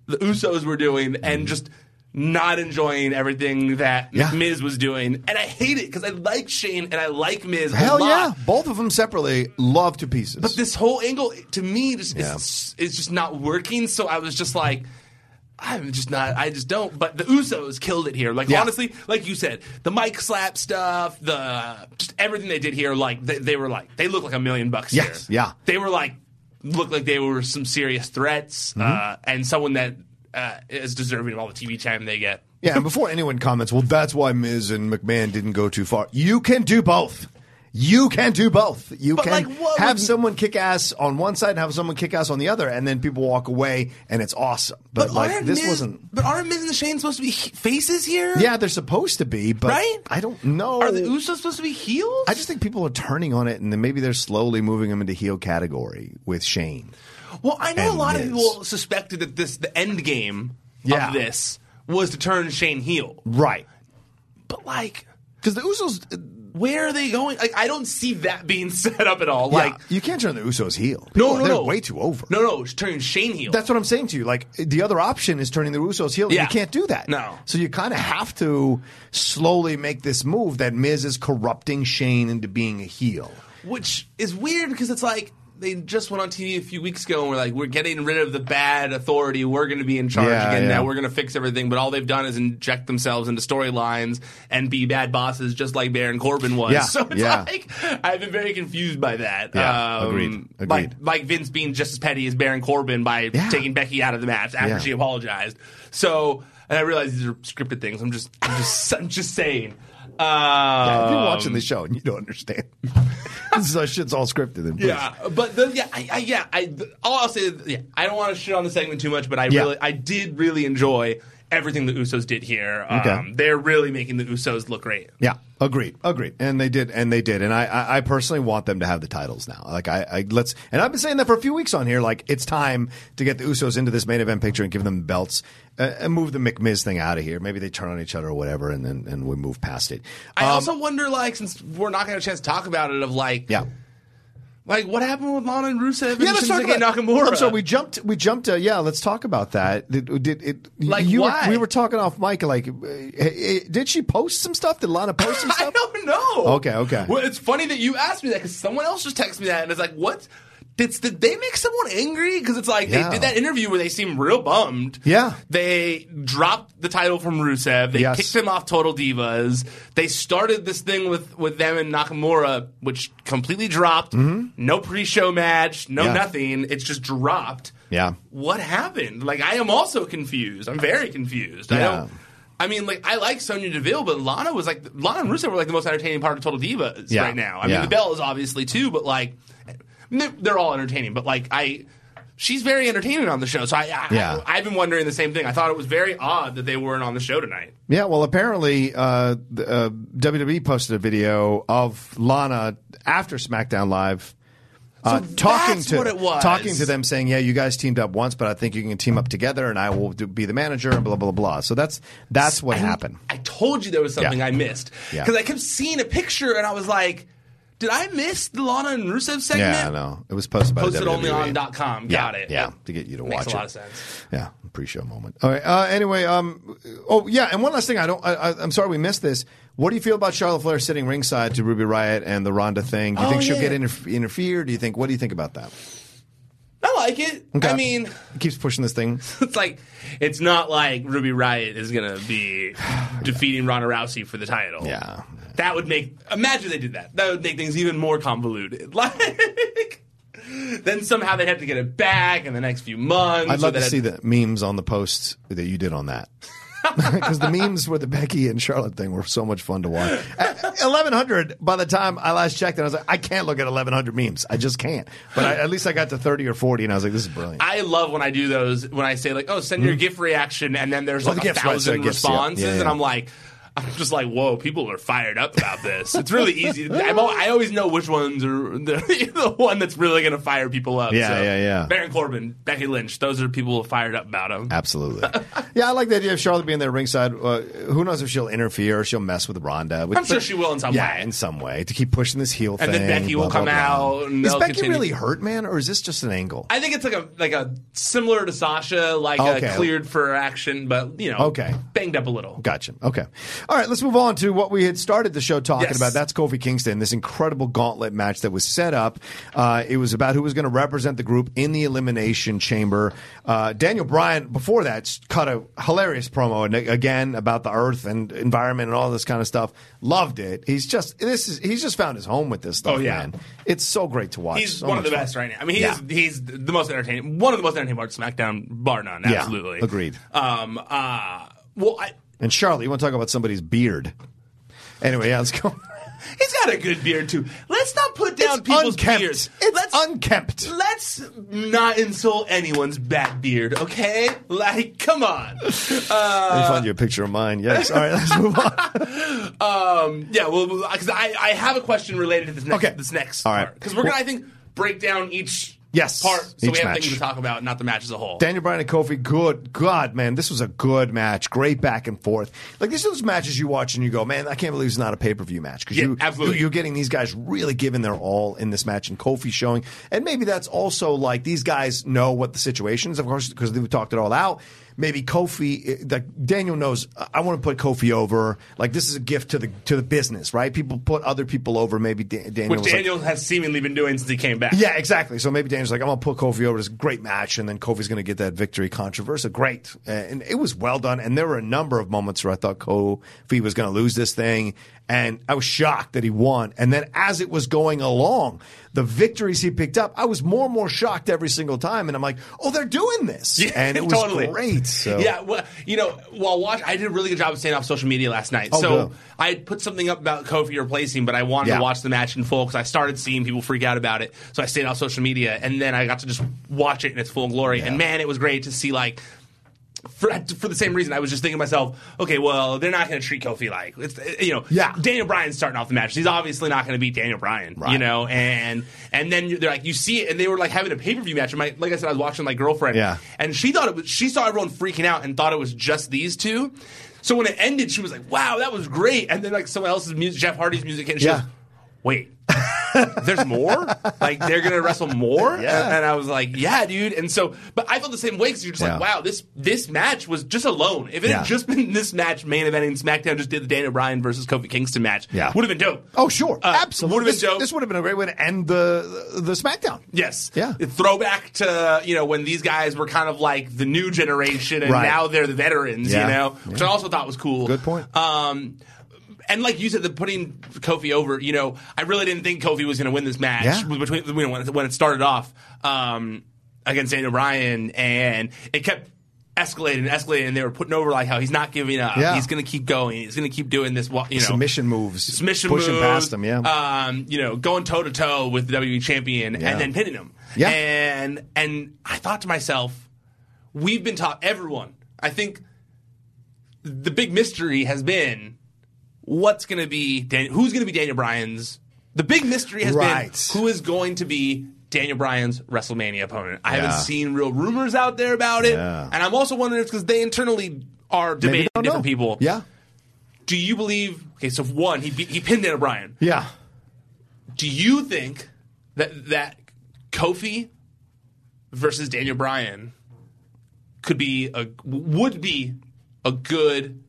the Usos were doing and mm. just not enjoying everything that Yeah. Miz was doing. And I hate it because I like Shane and I like Miz. Hell yeah. Both of them separately love to pieces. But this whole angle to me just Yeah. is, is just not working. So I was just like, I'm just not. I just don't. But the Usos killed it here. Like Yeah. honestly, like you said, the mic slap stuff, the just everything they did here. Like they, they were like they look like a million bucks. Yes, here. yeah. They were like looked like they were some serious threats Mm-hmm. uh, and someone that uh, is deserving of all the TV time they get. yeah, and before anyone comments, well, that's why Miz and McMahon didn't go too far. You can do both. You can do both. You But, can like, have would- someone kick ass on one side and have someone kick ass on the other, and then people walk away, and it's awesome. But, like this Miz- wasn't. But aren't Miz and Shane supposed to be he- faces here? Yeah, they're supposed to be, but Right? I don't know. Are the Usos supposed to be heels? I just think people are turning on it, and then maybe they're slowly moving them into heel category with Shane. Well, I know a lot of people suspected that this the end game Yeah. of this was to turn Shane heel. Right. But like Because the Usos, uh, where are they going? Like I don't see that being set up at all. yeah, Like you can't turn the Usos heel. no, People- no, they're no, way too over. No, no, it's turning Shane heel. That's what I'm saying to you. Like the other option is turning the Usos heel. Yeah. You can't do that. No. So you kind of have to slowly make this move that Miz is corrupting Shane into being a heel. which is weird because it's like they just went on TV a few weeks ago and were like, "We're getting rid of the bad authority. We're going to be in charge Yeah, again. yeah. Now we're going to fix everything." But all they've done is inject themselves into storylines and be bad bosses, just like Baron Corbin was. Yeah, So it's like I've been very confused by that. Yeah, Um, agreed, agreed. Like like Vince being just as petty as Baron Corbin by taking Becky out of the match after she apologized. So. And I realize these are scripted things. I'm just, I'm just, I'm just saying. Yeah, if you're Um, watching the show and you don't understand, this is, shit's all scripted. Then please. Yeah, but the, yeah, I, I, yeah. I all I'll say, is, yeah, I don't want to shit on the segment too much, but I Yeah. really, I did really enjoy everything the Usos did here. Um, Okay. They're really making the Usos look great. Yeah, agreed, agreed, and they did, and they did, and I, I, I personally want them to have the titles now. Like I, I, let's, and I've been saying that for a few weeks on here. Like it's time to get the Usos into this main event picture and give them belts, uh, and move the McMiz thing out of here. Maybe they turn on each other or whatever, and then and we move past it. I Um, also wonder, like, since we're not going to have a chance to talk about it, of like, yeah. Like what happened with Lana and Rusev and Yeah, let's talk about Nakamura? I'm sorry, we jumped. We jumped. Uh, yeah, let's talk about that. Did, did it? Like, you why? Were, we were talking off mic. Like, uh, did she post some stuff? Did Lana post some I stuff? don't know. Okay, okay. Well, it's funny that you asked me that because someone else just texted me that, and it's like, what? Did, did they make someone angry? Because it's like Yeah. they did that interview where they seemed real bummed. Yeah. They dropped the title from Rusev. They Yes. kicked him off Total Divas. They started this thing with, with them and Nakamura, which completely dropped. No pre-show match. No Mm-hmm. Yeah. nothing. It's just dropped. Yeah. What happened? Like I am also confused. I'm very confused. I don't. I mean, like I like Sonya Deville, but Lana was like Lana and Rusev were like the most entertaining part of Total Divas Yeah. right now. I Yeah. mean, the Bellas obviously too, but like they're, all entertaining. But like I, she's very entertaining on the show. So I, I, Yeah. I I've been wondering the same thing. I thought it was very odd that they weren't on the show tonight. Yeah, well, apparently uh, the, uh, WWE posted a video of Lana after SmackDown Live. Uh, So talking to what it was. talking to them, saying, "Yeah, you guys teamed up once, but I think you can team up together, and I will do, be the manager." And blah blah blah. So that's that's what I- happened. I told you there was something Yeah. I missed Yeah. because I kept seeing a picture and I was like, "Did I miss the Lana and Rusev segment?" Yeah, I know it was posted by Posted only on dot .com. Yeah, Got it. Yeah, to get you to watch it. makes a lot of sense. Yeah, pre-show moment. All right. Uh, anyway, um, oh yeah, and one last thing. I don't. I, I'm sorry we missed this. What do you feel about Charlotte Flair sitting ringside to Ruby Riott and the Ronda thing? Do you Oh, think she'll yeah. get interf- interfered? Do you think? What do you think about that? I like it. Okay. I mean, He keeps pushing this thing. it's like it's not like Ruby Riott is gonna be defeating Ronda Rousey for the title. Yeah. That would make imagine they did that. That would make things even more convoluted. Like then somehow they'd have to get it back in the next few months. I'd love to see the memes on the posts that you did on that. Because the memes with the Becky and Charlotte thing were so much fun to watch. At 1100, by the time I last checked, and I was like, I can't look at 1100 memes. I just can't. But I, at least I got to 30 or 40, and I was like, this is brilliant. I love when I do those when I say like, "Oh, send your hmm. GIF reaction," and then there's Oh, like the a GIFs, right, thousand sorry, GIFs, yeah. responses, Yeah, yeah. and I'm like, I'm just like, "Whoa, people are fired up about this." It's really easy. I'm I always know which ones are the, the one that's really going to fire people up. Yeah, So, yeah, yeah. Baron Corbin, Becky Lynch, those are people who fired up about him. Absolutely. yeah, I like the idea of Charlotte being there ringside. Uh, who knows if she'll interfere or she'll mess with Ronda. But- I'm sure but- she will in some yeah, way. in some way to keep pushing this heel And thing. And then Becky will come blah, blah. out and Is Becky continue- really hurt, man, or is this just an angle? I think it's like a like a similar to Sasha, like Okay. a cleared for action, but you know, Okay. banged up a little. Gotcha. Okay. All right, let's move on to what we had started the show talking Yes. about. That's Kofi Kingston, this incredible gauntlet match that was set up. Uh, it was about who was going to represent the group in the Elimination Chamber. Uh, Daniel Bryan, before that, cut a hilarious promo, and again, about the earth and environment and all this kind of stuff. Loved it. He's just, this is, he's just found his home with this stuff, Oh, yeah. man. It's so great to watch. He's So one of the fun. best right now. I mean, he Yeah. he's the most entertaining, one of the most entertaining parts of SmackDown, bar none. Yeah, Absolutely, agreed. Um, uh, well, I, And Charlie, you want to talk about somebody's beard? Anyway, yeah, let's go. he's got a good beard too. Let's not put down It's people's unkempt. beards. It's let's, unkempt. Let's not insult anyone's bad beard, okay? Like, come on. Let me find you a picture of mine. Yes. All right, let's move on. Um, yeah, well, because I, I have a question related to this next, Okay. this next All right. Because we're going to, I think, break down each Yes, part so each we have match. things to talk about, not the match as a whole. Daniel Bryan and Kofi, good, God, man, this was a good match. Great back and forth. Like these are those matches you watch and you go, man, I can't believe it's not a pay per view match because Yeah, you, absolutely. you, are getting these guys really giving their all in this match, and Kofi showing, and maybe that's also like these guys know what the situation is, of course, because they've talked it all out. Maybe Kofi, like Daniel knows, I want to put Kofi over. Like this is a gift to the to the business, right? People put other people over. Maybe Da- Daniel which was like, Daniel has seemingly been doing since he came back. yeah, exactly. So maybe Daniel's like, I'm going to put Kofi over this great match, and then Kofi's going to get that victory. Controversial, great, and it was well done. And there were a number of moments where I thought Kofi was going to lose this thing, and I was shocked that he won. And then as it was going along, the victories he picked up, I was more and more shocked every single time. And I'm like, oh, they're doing this, Yeah, and it was totally. great. So Yeah, well, you know, while watch, I did a really good job of staying off social media last night. Oh, so good. I put something up about Kofi replacing, but I wanted Yeah. to watch the match in full because I started seeing people freak out about it. So I stayed off social media, and then I got to just watch it in its full glory. And man, it was great to see like. For, for the same reason, I was just thinking to myself, okay, well, they're not going to treat Kofi like it's you know, Yeah. Daniel Bryan's starting off the match. He's obviously not going to beat Daniel Bryan, you know, and and then they're like, you see it, and they were like having a pay per view match. And my, like I said, I was watching my girlfriend, Yeah. and she thought it was she saw everyone freaking out and thought it was just these two. So when it ended, she was like, "Wow, that was great!" And then like someone else's music, Jeff Hardy's music, and she Yeah. goes, "Wait, there's more? like they're gonna wrestle more?" Yeah. And, and I was like, "Yeah, dude." And so, but I felt the same way because you're just Yeah. like, "Wow, this this match was just alone. If it Yeah. had just been this match main eventing SmackDown, just did the Daniel Bryan versus Kofi Kingston match, Yeah. would have been dope." Oh, sure. Uh, Absolutely. would've been dope. This would have been a great way to end the the, SmackDown. Yes. Yeah. Throwback to, you know, when these guys were kind of like the new generation and Right. now they're the veterans, you know, which I also thought was cool. Good point. Um, and like you said, the putting Kofi over, you know, I really didn't think Kofi was going to win this match Yeah. between you know, when, it, when it started off um, against Daniel Bryan, and it kept escalating and escalating, and they were putting over like how he's not giving up. Yeah. He's going to keep going. He's going to keep doing this. You know, Submission moves, submission moves. pushing moves, past him. Yeah. Um, you know, going toe to toe with the WWE champion Yeah. and then pinning him. Yeah. And and I thought to myself, we've been taught everyone. I think the big mystery has been what's going to be Dan- who's going to be Daniel Bryan's. The big mystery has Right. been who is going to be Daniel Bryan's WrestleMania opponent. I Yeah. haven't seen real rumors out there about it, Yeah. and I'm also wondering if because they internally are debating different know. people. Yeah. Do you believe? Okay, so one, he he pinned Daniel Bryan. Yeah. Do you think that that Kofi versus Daniel Bryan could be a would be a good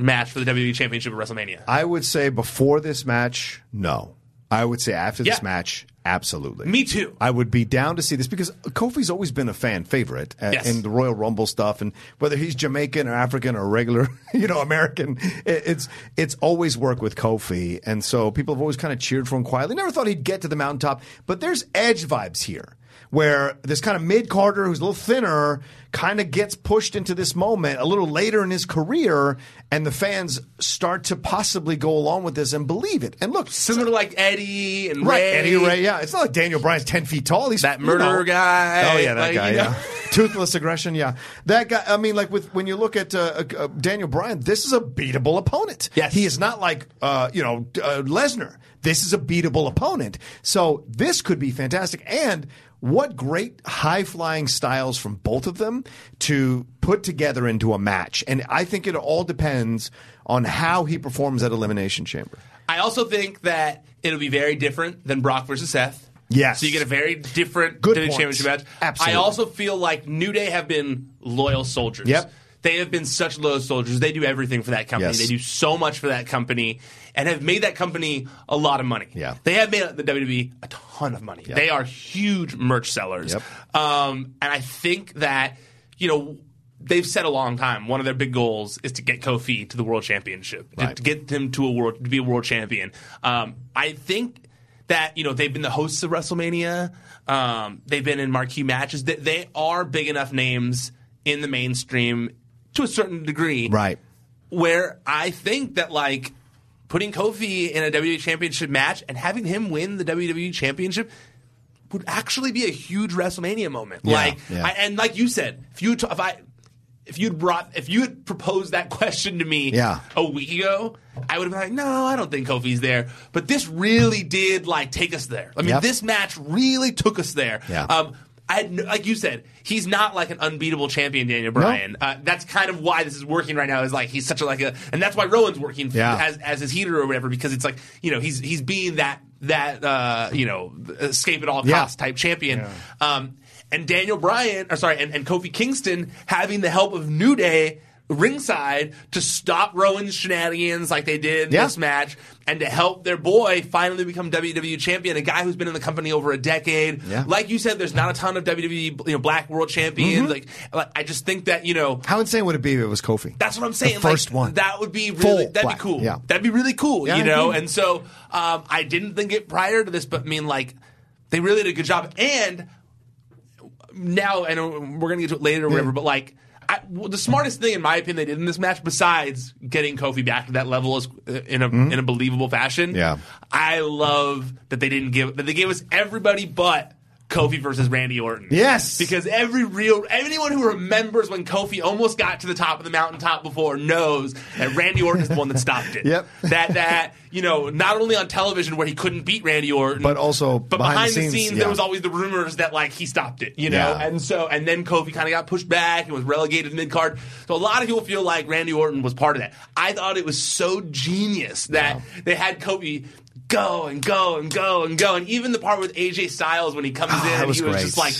match for the WWE Championship at WrestleMania? I would say before this match, no. I would say after this Yeah. match, absolutely. Me too. I would be down to see this because Kofi's always been a fan favorite uh, Yes. in the Royal Rumble stuff, and whether he's Jamaican or African or regular, you know, American, it, it's it's always worked with Kofi, and so people have always kind of cheered for him quietly. Never thought he'd get to the mountaintop, but there's edge vibes here. Where this kind of mid carder, who's a little thinner, kind of gets pushed into this moment a little later in his career, and the fans start to possibly go along with this and believe it. And look, Similar to like Eddie and Right, Rey. Eddie Rey. Yeah, it's not like Daniel Bryan's ten feet tall. He's That you murderer know. guy, Oh yeah, that like, guy. you know. Yeah, toothless aggression. Yeah, that guy. I mean, like with when you look at uh, uh, Daniel Bryan, this is a beatable opponent. Yes. he is not like uh, you know uh, Lesnar. This is a beatable opponent. So this could be fantastic. And what great high flying styles from both of them to put together into a match. And I think it all depends on how he performs at Elimination Chamber. I also think that it'll be very different than Brock versus Seth. Yes. So you get a very different Good championship match. Absolutely. I also feel like New Day have been loyal soldiers. Yep. They have been such loyal soldiers. They do everything for that company. Yes. They do so much for that company and have made that company a lot of money. Yeah. They have made the WWE a ton of money. They are huge merch sellers. Yep. Um, and I think that, you know, they've said a long time one of their big goals is to get Kofi to the world championship, to- Right. to, get him to a world to be a world champion. Um, I think that you know they've been the hosts of WrestleMania. Um, they've been in marquee matches. They, they are big enough names in the mainstream to a certain degree, Right. where I think that like putting Kofi in a WWE Championship match and having him win the WWE Championship would actually be a huge WrestleMania moment. Yeah, like, yeah. I, and like you said, if you t- if I if you'd brought if you had proposed that question to me Yeah. a week ago, I would have been like, no, I don't think Kofi's there. But this really did like take us there. I mean, Yep. this match really took us there. Yeah. Um, I no, like you said, he's not like an unbeatable champion, Daniel Bryan. Uh, that's kind of why this is working right now. Is like he's such a like a, and that's why Rowan's working Yeah. as as his heater or whatever because it's like you know he's he's being that that uh, you know escape at all Yeah. costs type champion. Um, and Daniel Bryan, or sorry, and, and Kofi Kingston having the help of New Day ringside to stop Rowan's shenanigans like they did in Yeah. this match and to help their boy finally become WWE champion, a guy who's been in the company over a decade. Yeah. Like you said, there's not a ton of WWE you know, black world champions. Mm-hmm. Like, like I just think that, you know, How insane would it be if it was Kofi? that's what I'm saying. The first like, one. That would be really Full that'd black. be cool. Yeah. That'd be really cool, Yeah, you know? And so um, I didn't think it prior to this, but I mean like they really did a good job. And now I know we're gonna get to it later or whatever, but like I, well, the smartest thing in my opinion they did in this match, besides getting Kofi back to that level is, uh, in a in a believable fashion. Mm-hmm. Yeah. I love that they didn't give that they gave us everybody but Kofi versus Randy Orton. Yes. because every real anyone who remembers when Kofi almost got to the top of the mountaintop before knows that Randy Orton is the one that stopped it. Yep. That that you know not only on television where he couldn't beat Randy Orton, But also but behind behind, the scenes, scenes, yeah. there was always the rumors that like he stopped it. You know, Yeah. and so and then Kofi kind of got pushed back and was relegated mid card. So a lot of people feel like Randy Orton was part of that. I thought it was so genius that they had Kofi. Go and go and go and go, and even the part with AJ Styles when he comes Ah, in, was he was great. just like,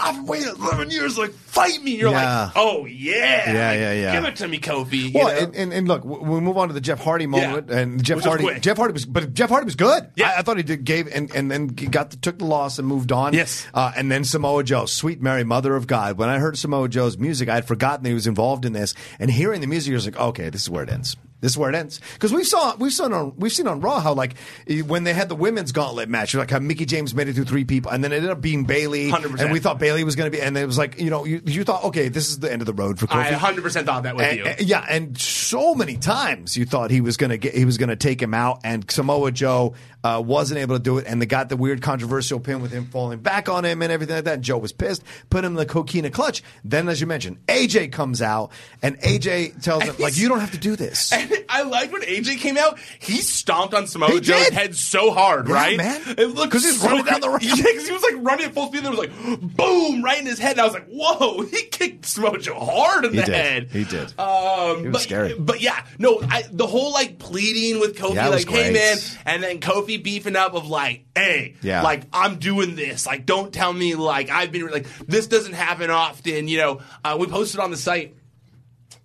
I've waited 11 years, like, fight me. You're Yeah. like, oh, yeah. Yeah, Like, yeah, yeah. Give it to me, Kofi. You Well, and, and, and look, we move on to the Jeff Hardy moment, Yeah. and Jeff Hardy, quick. Jeff Hardy was, but Jeff Hardy was good. Yeah. I, I thought he did gave and and then he got the, took the loss and moved on. Yes. uh, and then Samoa Joe, sweet Mary, Mother of God. When I heard Samoa Joe's music, I had forgotten that he was involved in this, and hearing the music, I was like, okay, this is where it ends. This is where it ends because we've saw we've seen on we've seen on Raw how like eh, when they had the women's gauntlet match, like how Mickie James made it through three people, and then it ended up being Bayley, 100%. and we thought Bayley was going to be, and it was like you know you, you thought okay this is the end of the road for Kofi. I 100% thought that with And- you. and- yeah, and so many times you thought he was going to get he was going to take him out, and Samoa Joe uh, wasn't able to do it, and they got the weird controversial pin with him falling back on him and everything like that. And Joe was pissed, put him in the coquina clutch. Then, as you mentioned, AJ comes out, and AJ tells him like, "You don't have to do this." And I liked when AJ came out. He stomped on Samoa He Joe's did. head so hard, Yeah, right? man. It looked 'Cause he's so running down the ramp. Yeah, 'cause he was like running at full speed. And there was like boom right in his head. And I was like, whoa! He kicked Samoa Joe hard in He the did. head. He did. Um, He was but, scary. But yeah, no, I, the whole like pleading with Kofi, Yeah, like, hey man, and then Kofi beefing up of like, hey, Yeah. like I'm doing this. Like, don't tell me like I've been like this doesn't happen often. You know, uh, we posted on the site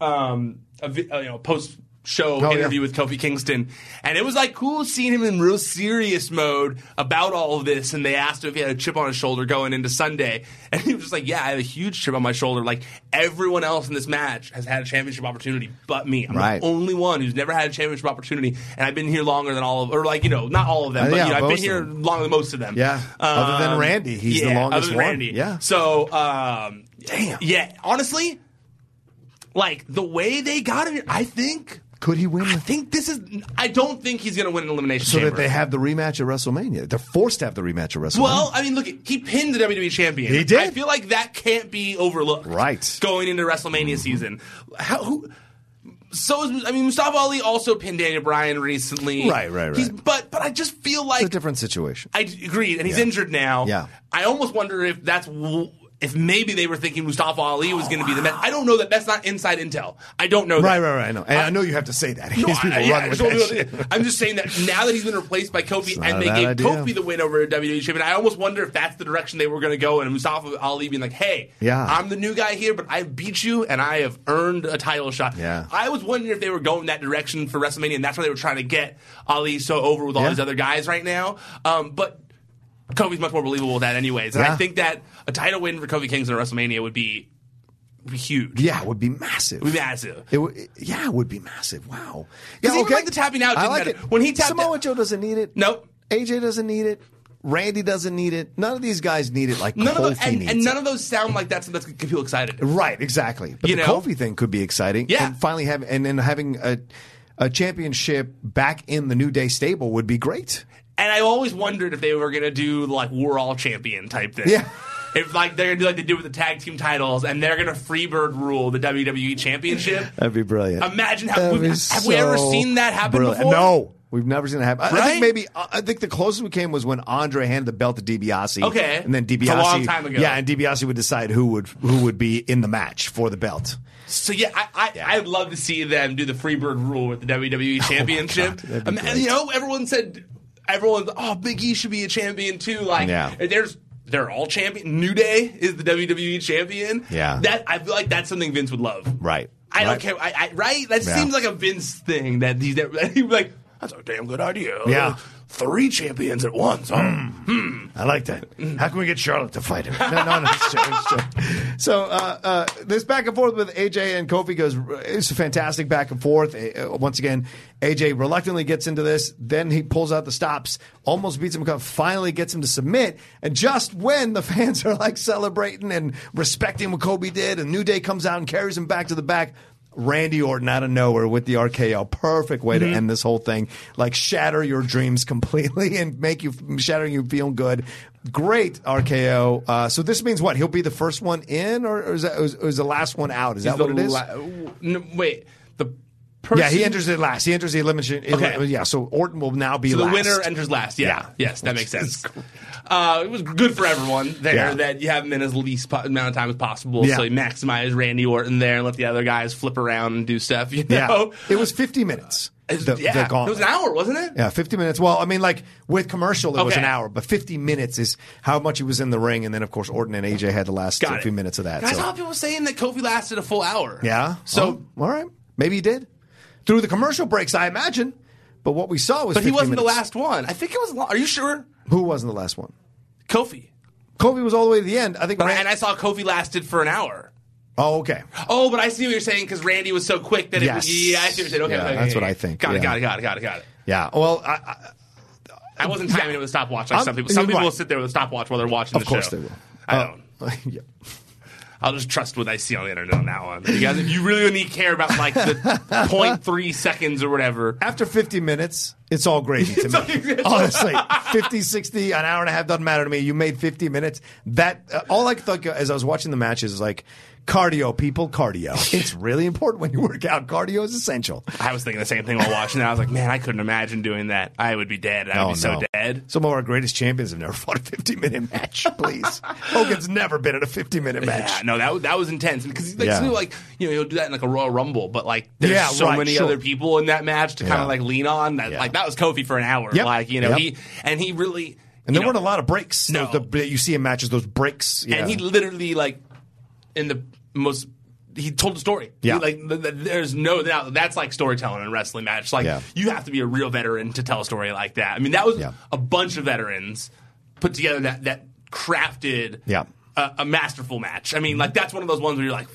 um, a vi- uh, you know post show Oh, interview yeah. with Kofi Kingston, and it was like cool seeing him in real serious mode about all of this. And they asked him if he had a chip on his shoulder going into Sunday, and he was just like, "Yeah, I have a huge chip on my shoulder. Like everyone else in this match has had a championship opportunity, but me. I'm Right. the only one who's never had a championship opportunity, and I've been here longer than all of, or like you know, not all of them, Uh, but yeah, you know, I've been here longer than most of them. Yeah. Other than Um, Randy, he's the longest other than one. Randy. Yeah. So, um, Damn. Yeah, honestly, like the way they got it, I think. Could he win? I think this is. I don't think he's going to win an elimination so chamber. that they have the rematch at WrestleMania. They're forced to have the rematch at WrestleMania. Well, I mean, look, he pinned the WWE champion. He did. I feel like that can't be overlooked. Right. Going into WrestleMania season, how who? So is, I mean, Mustafa Ali also pinned Daniel Bryan recently. Right, right, right. He's, but but I just feel like it's a different situation. I agreed, and he's Yeah. injured now. Yeah. I almost wonder if that's w- if maybe they were thinking Mustafa Ali was going to be the man. I don't know that. That's not inside intel. I don't know. Right, that. right, right. I know. And I know you have to say that. No, I, yeah, run with I that. I'm just saying that now that he's been replaced by Kofi and they gave idea. Kofi the win over a WWE champion, I almost wonder if that's the direction they were going to go and Mustafa Ali being like, hey, Yeah. I'm the new guy here, but I beat you and I have earned a title shot. Yeah. I was wondering if they were going that direction for WrestleMania and that's why they were trying to get Ali so over with all Yeah. these other guys right now. Um, but Kofi's much more believable with that anyways. And Yeah. I think that a title win for Kofi Kingston at WrestleMania would be, would be huge. Yeah, it would be massive. It would be massive. It would, yeah, it would be massive. Wow. Yeah, even, like, the tapping out I like matter. it. When he tapped Samoa out- Joe doesn't need it. Nope. AJ doesn't need it. Randy doesn't need it. None of these guys need it like None Kofi of the, and, and none it. of those sound like that's that's get people excited. Right, exactly. But You the know? Kofi thing could be exciting. Yeah. And finally having and then having a a championship back in the New Day stable would be great. And I always wondered if they were gonna do like we're all champion type thing. Yeah. If like they're gonna do like they do with the tag team titles and they're gonna freebird rule the WWE championship. That'd be brilliant. Imagine how have we ever seen that happen brilliant. before? No. We've never seen it happen. I- I think maybe I think the closest we came was when Andre handed the belt to DiBiase. Okay. and then It's a DiBiase, long time ago. yeah, and DiBiase would decide who would who would be in the match for the belt. So yeah, I, I I'd love to see them do the freebird rule with the WWE championship. that'd be Um, great. you know, everyone said everyone's oh Big E should be a champion too. Like Yeah. there's they're all champion. New Day is the WWE champion. Yeah. that I feel like that's something Vince would love. Right. I don't care. I, I, right? That Yeah. seems like a Vince thing that he's that he'd be like. That's a damn good idea. Yeah. Three champions at once. Huh? I like that. How can we get Charlotte to fight him? No, no, no. It's true, it's true. So uh, uh, this back and forth with AJ and Kofi goes. It's a fantastic back and forth. Uh, once again, AJ reluctantly gets into this. Then he pulls out the stops, almost beats him. Finally gets him to submit. And just when the fans are like celebrating and respecting what Kofi did, and New Day comes out and carries him back to the back. Randy Orton out of nowhere with the RKO. Perfect way to end this whole thing. Like shatter your dreams completely and make you shatter you feel good. Great RKO. Uh, so this means what? He'll be the first one in, or, or is that is, is the last one out? Is that what it is? la- no, wait, person. yeah, he enters it last. He enters the elimination. Okay. Yeah, so Orton will now be So the last. winner enters last. Yeah. Yeah. Yes, that makes sense. Uh, it was good for everyone there Yeah. that you have him in as least po- amount of time as possible. Yeah. So you maximize Randy Orton there and let the other guys flip around and do stuff. You Yeah, know, it was 50 minutes. The- yeah, the it was an hour, wasn't it? Yeah, 50 minutes. Well, I mean, like with commercial, it was an hour, but 50 minutes is how much he was in the ring. And then, of course, Orton and AJ had the last few minutes of that. I so. saw people saying that Kofi lasted a full hour. Yeah. So, Oh, all right. Maybe he did. Through the commercial breaks, I imagine. But what we saw was but he wasn't the last one. I think it was. lo- Are you sure? Who wasn't the last one? Kofi. Kofi was all the way to the end. I think. But I, and I saw Kofi lasted for an hour. Oh, okay. Oh, but I see what you're saying because Randy was so quick that it was. Yeah, I see what you're saying. Okay, Yeah, okay, that's okay, what I think, Got it, got it, got it, got it, got it. Yeah. Well, I, I, I wasn't timing it with a stopwatch like I'm- some people. Some people right. will sit there with a stopwatch while they're watching of the show. Of course they will. I Uh, don't. yeah. I'll just trust what I see on the internet on that one. You guys, if you really need to care about like the 0.3 seconds or whatever, After 50 minutes, it's all gravy to me. Honestly, 50, 60, an hour and a half doesn't matter to me. You made 50 minutes. That uh, all I thought as I was watching the matches is like cardio, people, cardio. It's really important when you work out. Cardio is essential. I was thinking the same thing while watching it. I was like, man, I couldn't imagine doing that. I would be dead. I would Oh, be so no. dead. Some of our greatest champions have never fought a 50 minute match. Please, Hogan's never been in a 50 minute match. Yeah, no, that was- that was intense because like, Yeah. like you know he'll do that in like a Royal Rumble, but like there's Yeah, so right, many sure. other people in that match to kind of like lean on. That like that was Kofi for an hour. Yep. Like you know Yep. he and he really And there know, weren't a lot of breaks. No. The- you see in matches those breaks. Yeah. and he literally like in the most he told the story. Yeah. He, like th- th- there's no doubt that's like storytelling in a wrestling match. Like Yeah. you have to be a real veteran to tell a story like that. I mean that was Yeah. a bunch of veterans put together that that crafted Yeah. a, a masterful match. I mean like that's one of those ones where you're like,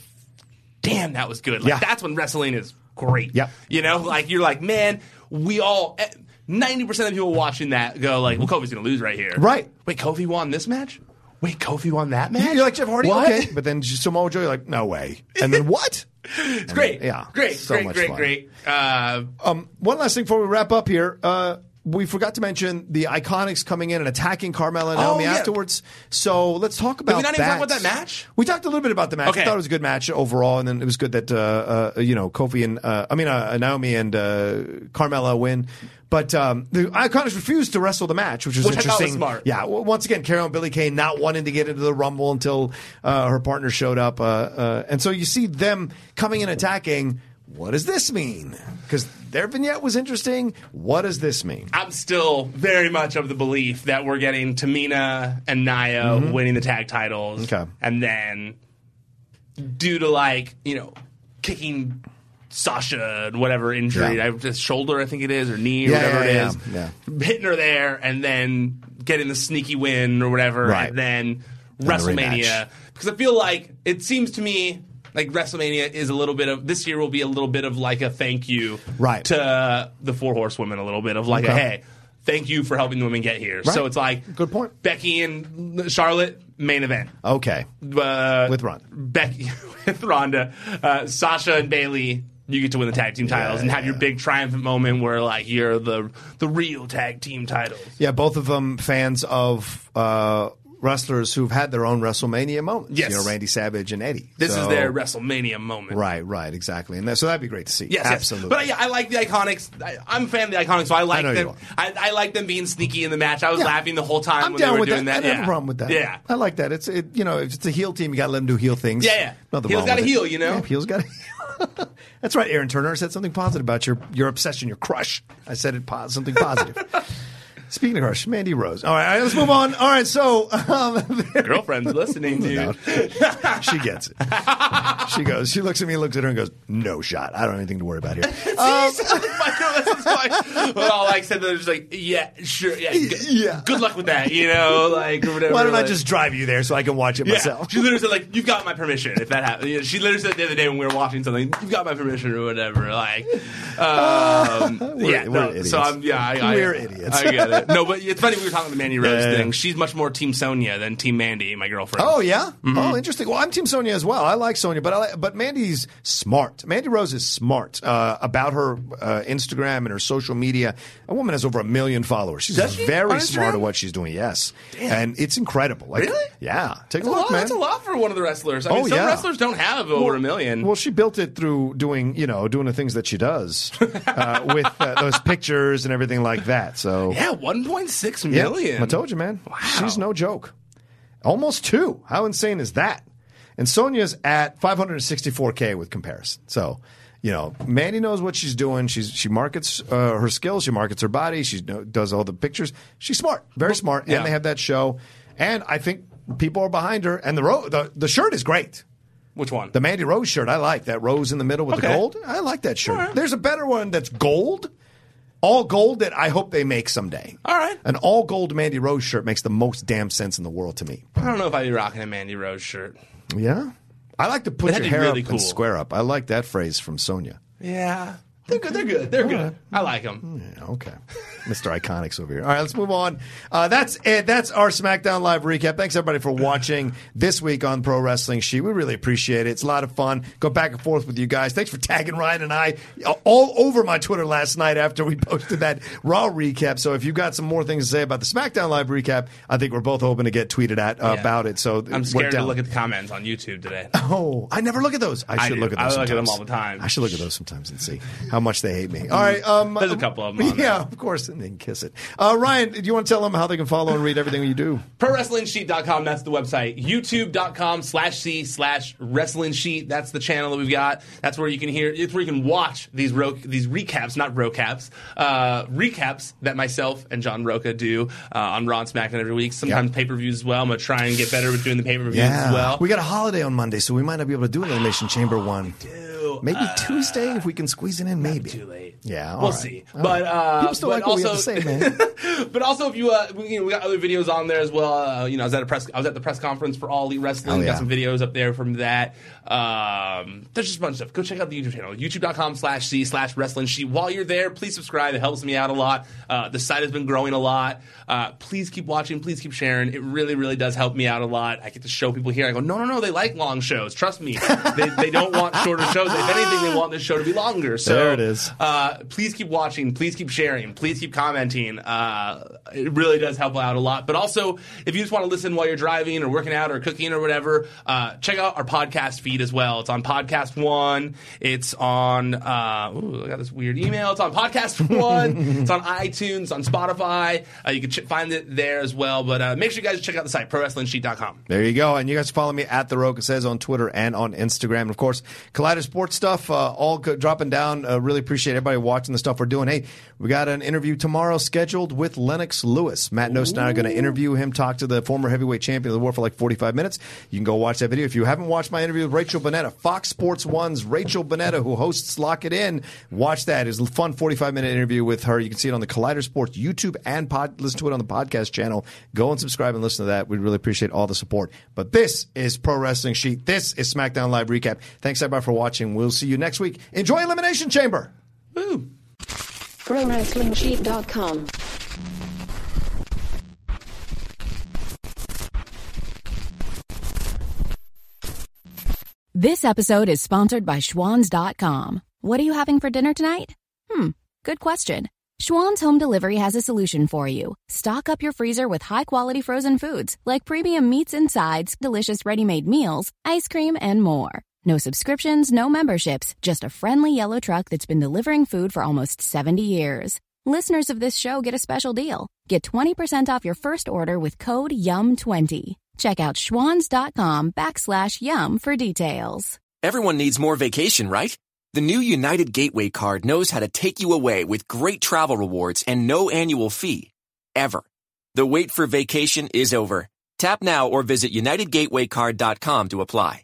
damn, that was good. Like Yeah. that's when wrestling is great. Yep. You know, like you're like, man, we all. eh, Ninety percent of people watching that go like, "Well, Kofi's going to lose right here." Right. Wait, Kofi won this match. Wait, Kofi won that match. You're like Jeff Hardy, What? okay, but then Samoa Joe, you're like, no way. And then what? It's great. Yeah, Great. so great. much great. fun. Great. Uh, Um, one last thing before we wrap up here. Uh, we forgot to mention the Iconics coming in and attacking Carmella and Oh, Naomi yeah. afterwards. So let's talk about we not even that. talk about that match? We talked a little bit about the match. Okay. I thought it was a good match overall, and then it was good that uh, uh, you know Kofi and uh, I mean uh, Naomi and uh, Carmella win. But um, the Iconics refused to wrestle the match, which was Which I was interesting. smart. Yeah, well, once again, Carol and Billie Kay not wanting to get into the Rumble until uh, her partner showed up, uh, uh, and so you see them coming and attacking. What does this mean? Because their vignette was interesting. What does this mean? I'm still very much of the belief that we're getting Tamina and Nia winning the tag titles. Mm-hmm. Okay. And then, due to like, you know, kicking Sasha and whatever injury, Yeah. I, shoulder, I think it is, or knee, or Yeah, whatever yeah, it is, hitting her there and then getting the sneaky win or whatever. Right. And then the WrestleMania. rematch. Because I feel like it seems to me. Like WrestleMania is a little bit of this year will be a little bit of like a thank you Right. to the four horsewomen a little bit of like a hey thank you for helping the women get here. So it's like Good point. becky and charlotte main event. Okay, uh, With Ronda. becky with ronda. Uh, sasha and bayley you get to win the tag team titles and have your big triumphant moment where like you're the the real tag team titles. Yeah, both of them fans of uh, wrestlers who've had their own WrestleMania moments. Yes. you know, Randy Savage and Eddie. this is their wrestlemania moment Right, right, exactly, and that, so that'd be great to see. Yes, yes. absolutely. But yeah, I like the Iconics. I, I'm a fan of the Iconics, so I like you them. I, I like them being sneaky in the match. I was Yeah. laughing the whole time I'm when down they were with doing that. that. I don't have yeah. a problem with that. Yeah. I like that. It's it, you know if it's a heel team, you got to let them do heel things. Yeah, yeah. Nothing Heel's gotta with heel, you know? Yeah, heels got to. That's right. Aaron Turner said something positive about your your obsession, your crush. I said it pos- something positive. Speaking of crush, Mandy Rose. All right, let's move on. All right, so um, Girlfriend's listening, dude. she gets it. She goes. She looks at me, looks at her, and goes, "No shot. I don't have anything to worry about here." Um, well, all like said, they're just like, yeah, sure, yeah, good, Yeah. Good luck with that, you know, like whatever. Why don't I just drive you there so I can watch it Yeah, myself? she literally said like, "You've got my permission." If that happens, You know, she literally said the other day when we were watching something, "You've got my permission" or whatever. Like, um, We're- yeah, we're no, idiots. so I'm yeah, I, I, We're idiots. I get it. No, but it's funny we were talking about the Mandy Rose Yeah, thing. She's much more Team Sonya than Team Mandy, my girlfriend. Oh yeah. Mm-hmm. Oh, interesting. Well, I'm Team Sonya as well. I like Sonya, but I like, but Mandy's smart. Mandy Rose is smart uh, about her uh, Instagram and her social media. A woman has over a million followers. She's Does very On smart at what she's doing. Yes, and it's incredible. Like, Really? Yeah. Take That's a a, look, lot, man. that's a lot for one of the wrestlers. I mean, Oh, some yeah. wrestlers don't have over a million. Well, she built it through doing, you know, doing the things that she does uh, with uh, those pictures and everything like that. So yeah, one point six Yeah. I told you, man. Wow. She's no joke. Almost two. How insane is that? And Sonya's at 564k with comparison. So, you know, Mandy knows what she's doing. She's she markets uh, her skills. She markets her body. She does all the pictures. She's smart, very smart. yeah. And they have that show. And I think people are behind her. And the ro- the, the shirt is great. Which one? The Mandy Rose shirt, I like that rose in the middle with the gold. I like that shirt. Right. There's a better one that's gold, all gold that I hope they make someday. All right. An all gold Mandy Rose shirt makes the most damn sense in the world to me. I don't know if I'd be rocking a Mandy Rose shirt. Yeah. I like to put your hair really up cool. and square up. I like that phrase from Sonya. Yeah, they're good. They're good. They're good. I like them. Yeah, okay. Mr. Iconics over here. All right, let's move on. Uh, that's it. That's our SmackDown Live recap. Thanks, everybody, for watching this week on Pro Wrestling Sheet. We really appreciate it. It's a lot of fun. Go back and forth with you guys. Thanks for tagging Ryan and I all over my Twitter last night after we posted that Raw recap. So if you've got some more things to say about the SmackDown Live recap, I think we're both hoping to get tweeted at uh, Yeah. about it. So I'm scared to look at the comments on YouTube today. Oh, I never look at those. I I should do. look at those. I look at them all the time. I should look at those sometimes and see how much they hate me. All right, um, There's a couple of them on yeah, of course, and they can kiss it. Uh, Ryan, do you want to tell them how they can follow and read everything you do? ProWrestlingSheet.com, that's the website. YouTube.com slash C slash Wrestling Sheet, that's the channel that we've got. That's where you can hear, it's where you can watch these ro- these recaps, not rocaps, uh, recaps that myself and John Rocha do uh, on Raw and SmackDown every week. Sometimes pay per views as well. I'm going to try and get better with doing the pay per views as well. we got a holiday on Monday, so we might not be able to do an Elimination Chamber one. Maybe Tuesday if we can squeeze it in. Maybe too late. Yeah, all we'll right. see. All But right. uh, people still but like what we also, have to say, man. but also, if you, uh, we, you know, we got other videos on there as well. Uh, you know, I was at a press, I was at the press conference for All Elite Wrestling. Oh, yeah. Got some videos up there from that. Um, there's just a bunch of stuff. Go check out the YouTube channel, youtube.com slash C slash Wrestling Sheet. While you're there, please subscribe. It helps me out a lot. Uh, the site has been growing a lot. Uh, please keep watching. Please keep sharing. It really, really does help me out a lot. I get to show people here. I go, no, no, no. They like long shows. Trust me. they, they don't want shorter shows. If anything, they want this show to be longer. So There it is. uh, please keep watching. Please keep sharing. Please keep commenting. Uh, it really does help out a lot. But also, if you just want to listen while you're driving or working out or cooking or whatever, uh, check out our podcast feed as well. It's on Podcast One. It's on. Uh, ooh, I got this weird email. It's on Podcast One. it's on iTunes. On Spotify. Uh, you can ch- find it there as well. But uh, make sure you guys check out the site ProWrestlingSheet.com. There you go. And you guys follow me at The Rocha Says on Twitter and on Instagram. And of course, Collider Sports stuff, uh, all dropping down. Uh, really appreciate everybody watching the stuff we're doing. Hey, we got an interview tomorrow scheduled with Lennox Lewis. Matt Knost and I are going to interview him, talk to the former heavyweight champion of the world for like 45 minutes. You can go watch that video. If you haven't watched my interview with Rachel Bonnetta, Fox Sports One's Rachel Bonnetta, who hosts Lock It In, watch that. It's a fun 45 minute interview with her. You can see it on the Collider Sports YouTube and pod, listen to it on the podcast channel. Go and subscribe and listen to that. We'd really appreciate all the support. But this is Pro Wrestling Sheet. This is SmackDown Live Recap. Thanks everybody for watching. We'll see you next week. Enjoy Elimination Chamber. Woo! ProWrestlingSheet.com. This episode is sponsored by Schwans.com. What are you having for dinner tonight? Hmm, good question. Schwan's Home Delivery has a solution for you. Stock up your freezer with high quality frozen foods like premium meats and sides, delicious ready made meals, ice cream, and more. No subscriptions, no memberships, just a friendly yellow truck that's been delivering food for almost 70 years. Listeners of this show get a special deal. Get 20% off your first order with code YUM20. Check out schwans.com backslash YUM for details. Everyone needs more vacation, right? The new United Gateway card knows how to take you away with great travel rewards and no annual fee. Ever. The wait for vacation is over. Tap now or visit UnitedGatewayCard.com to apply.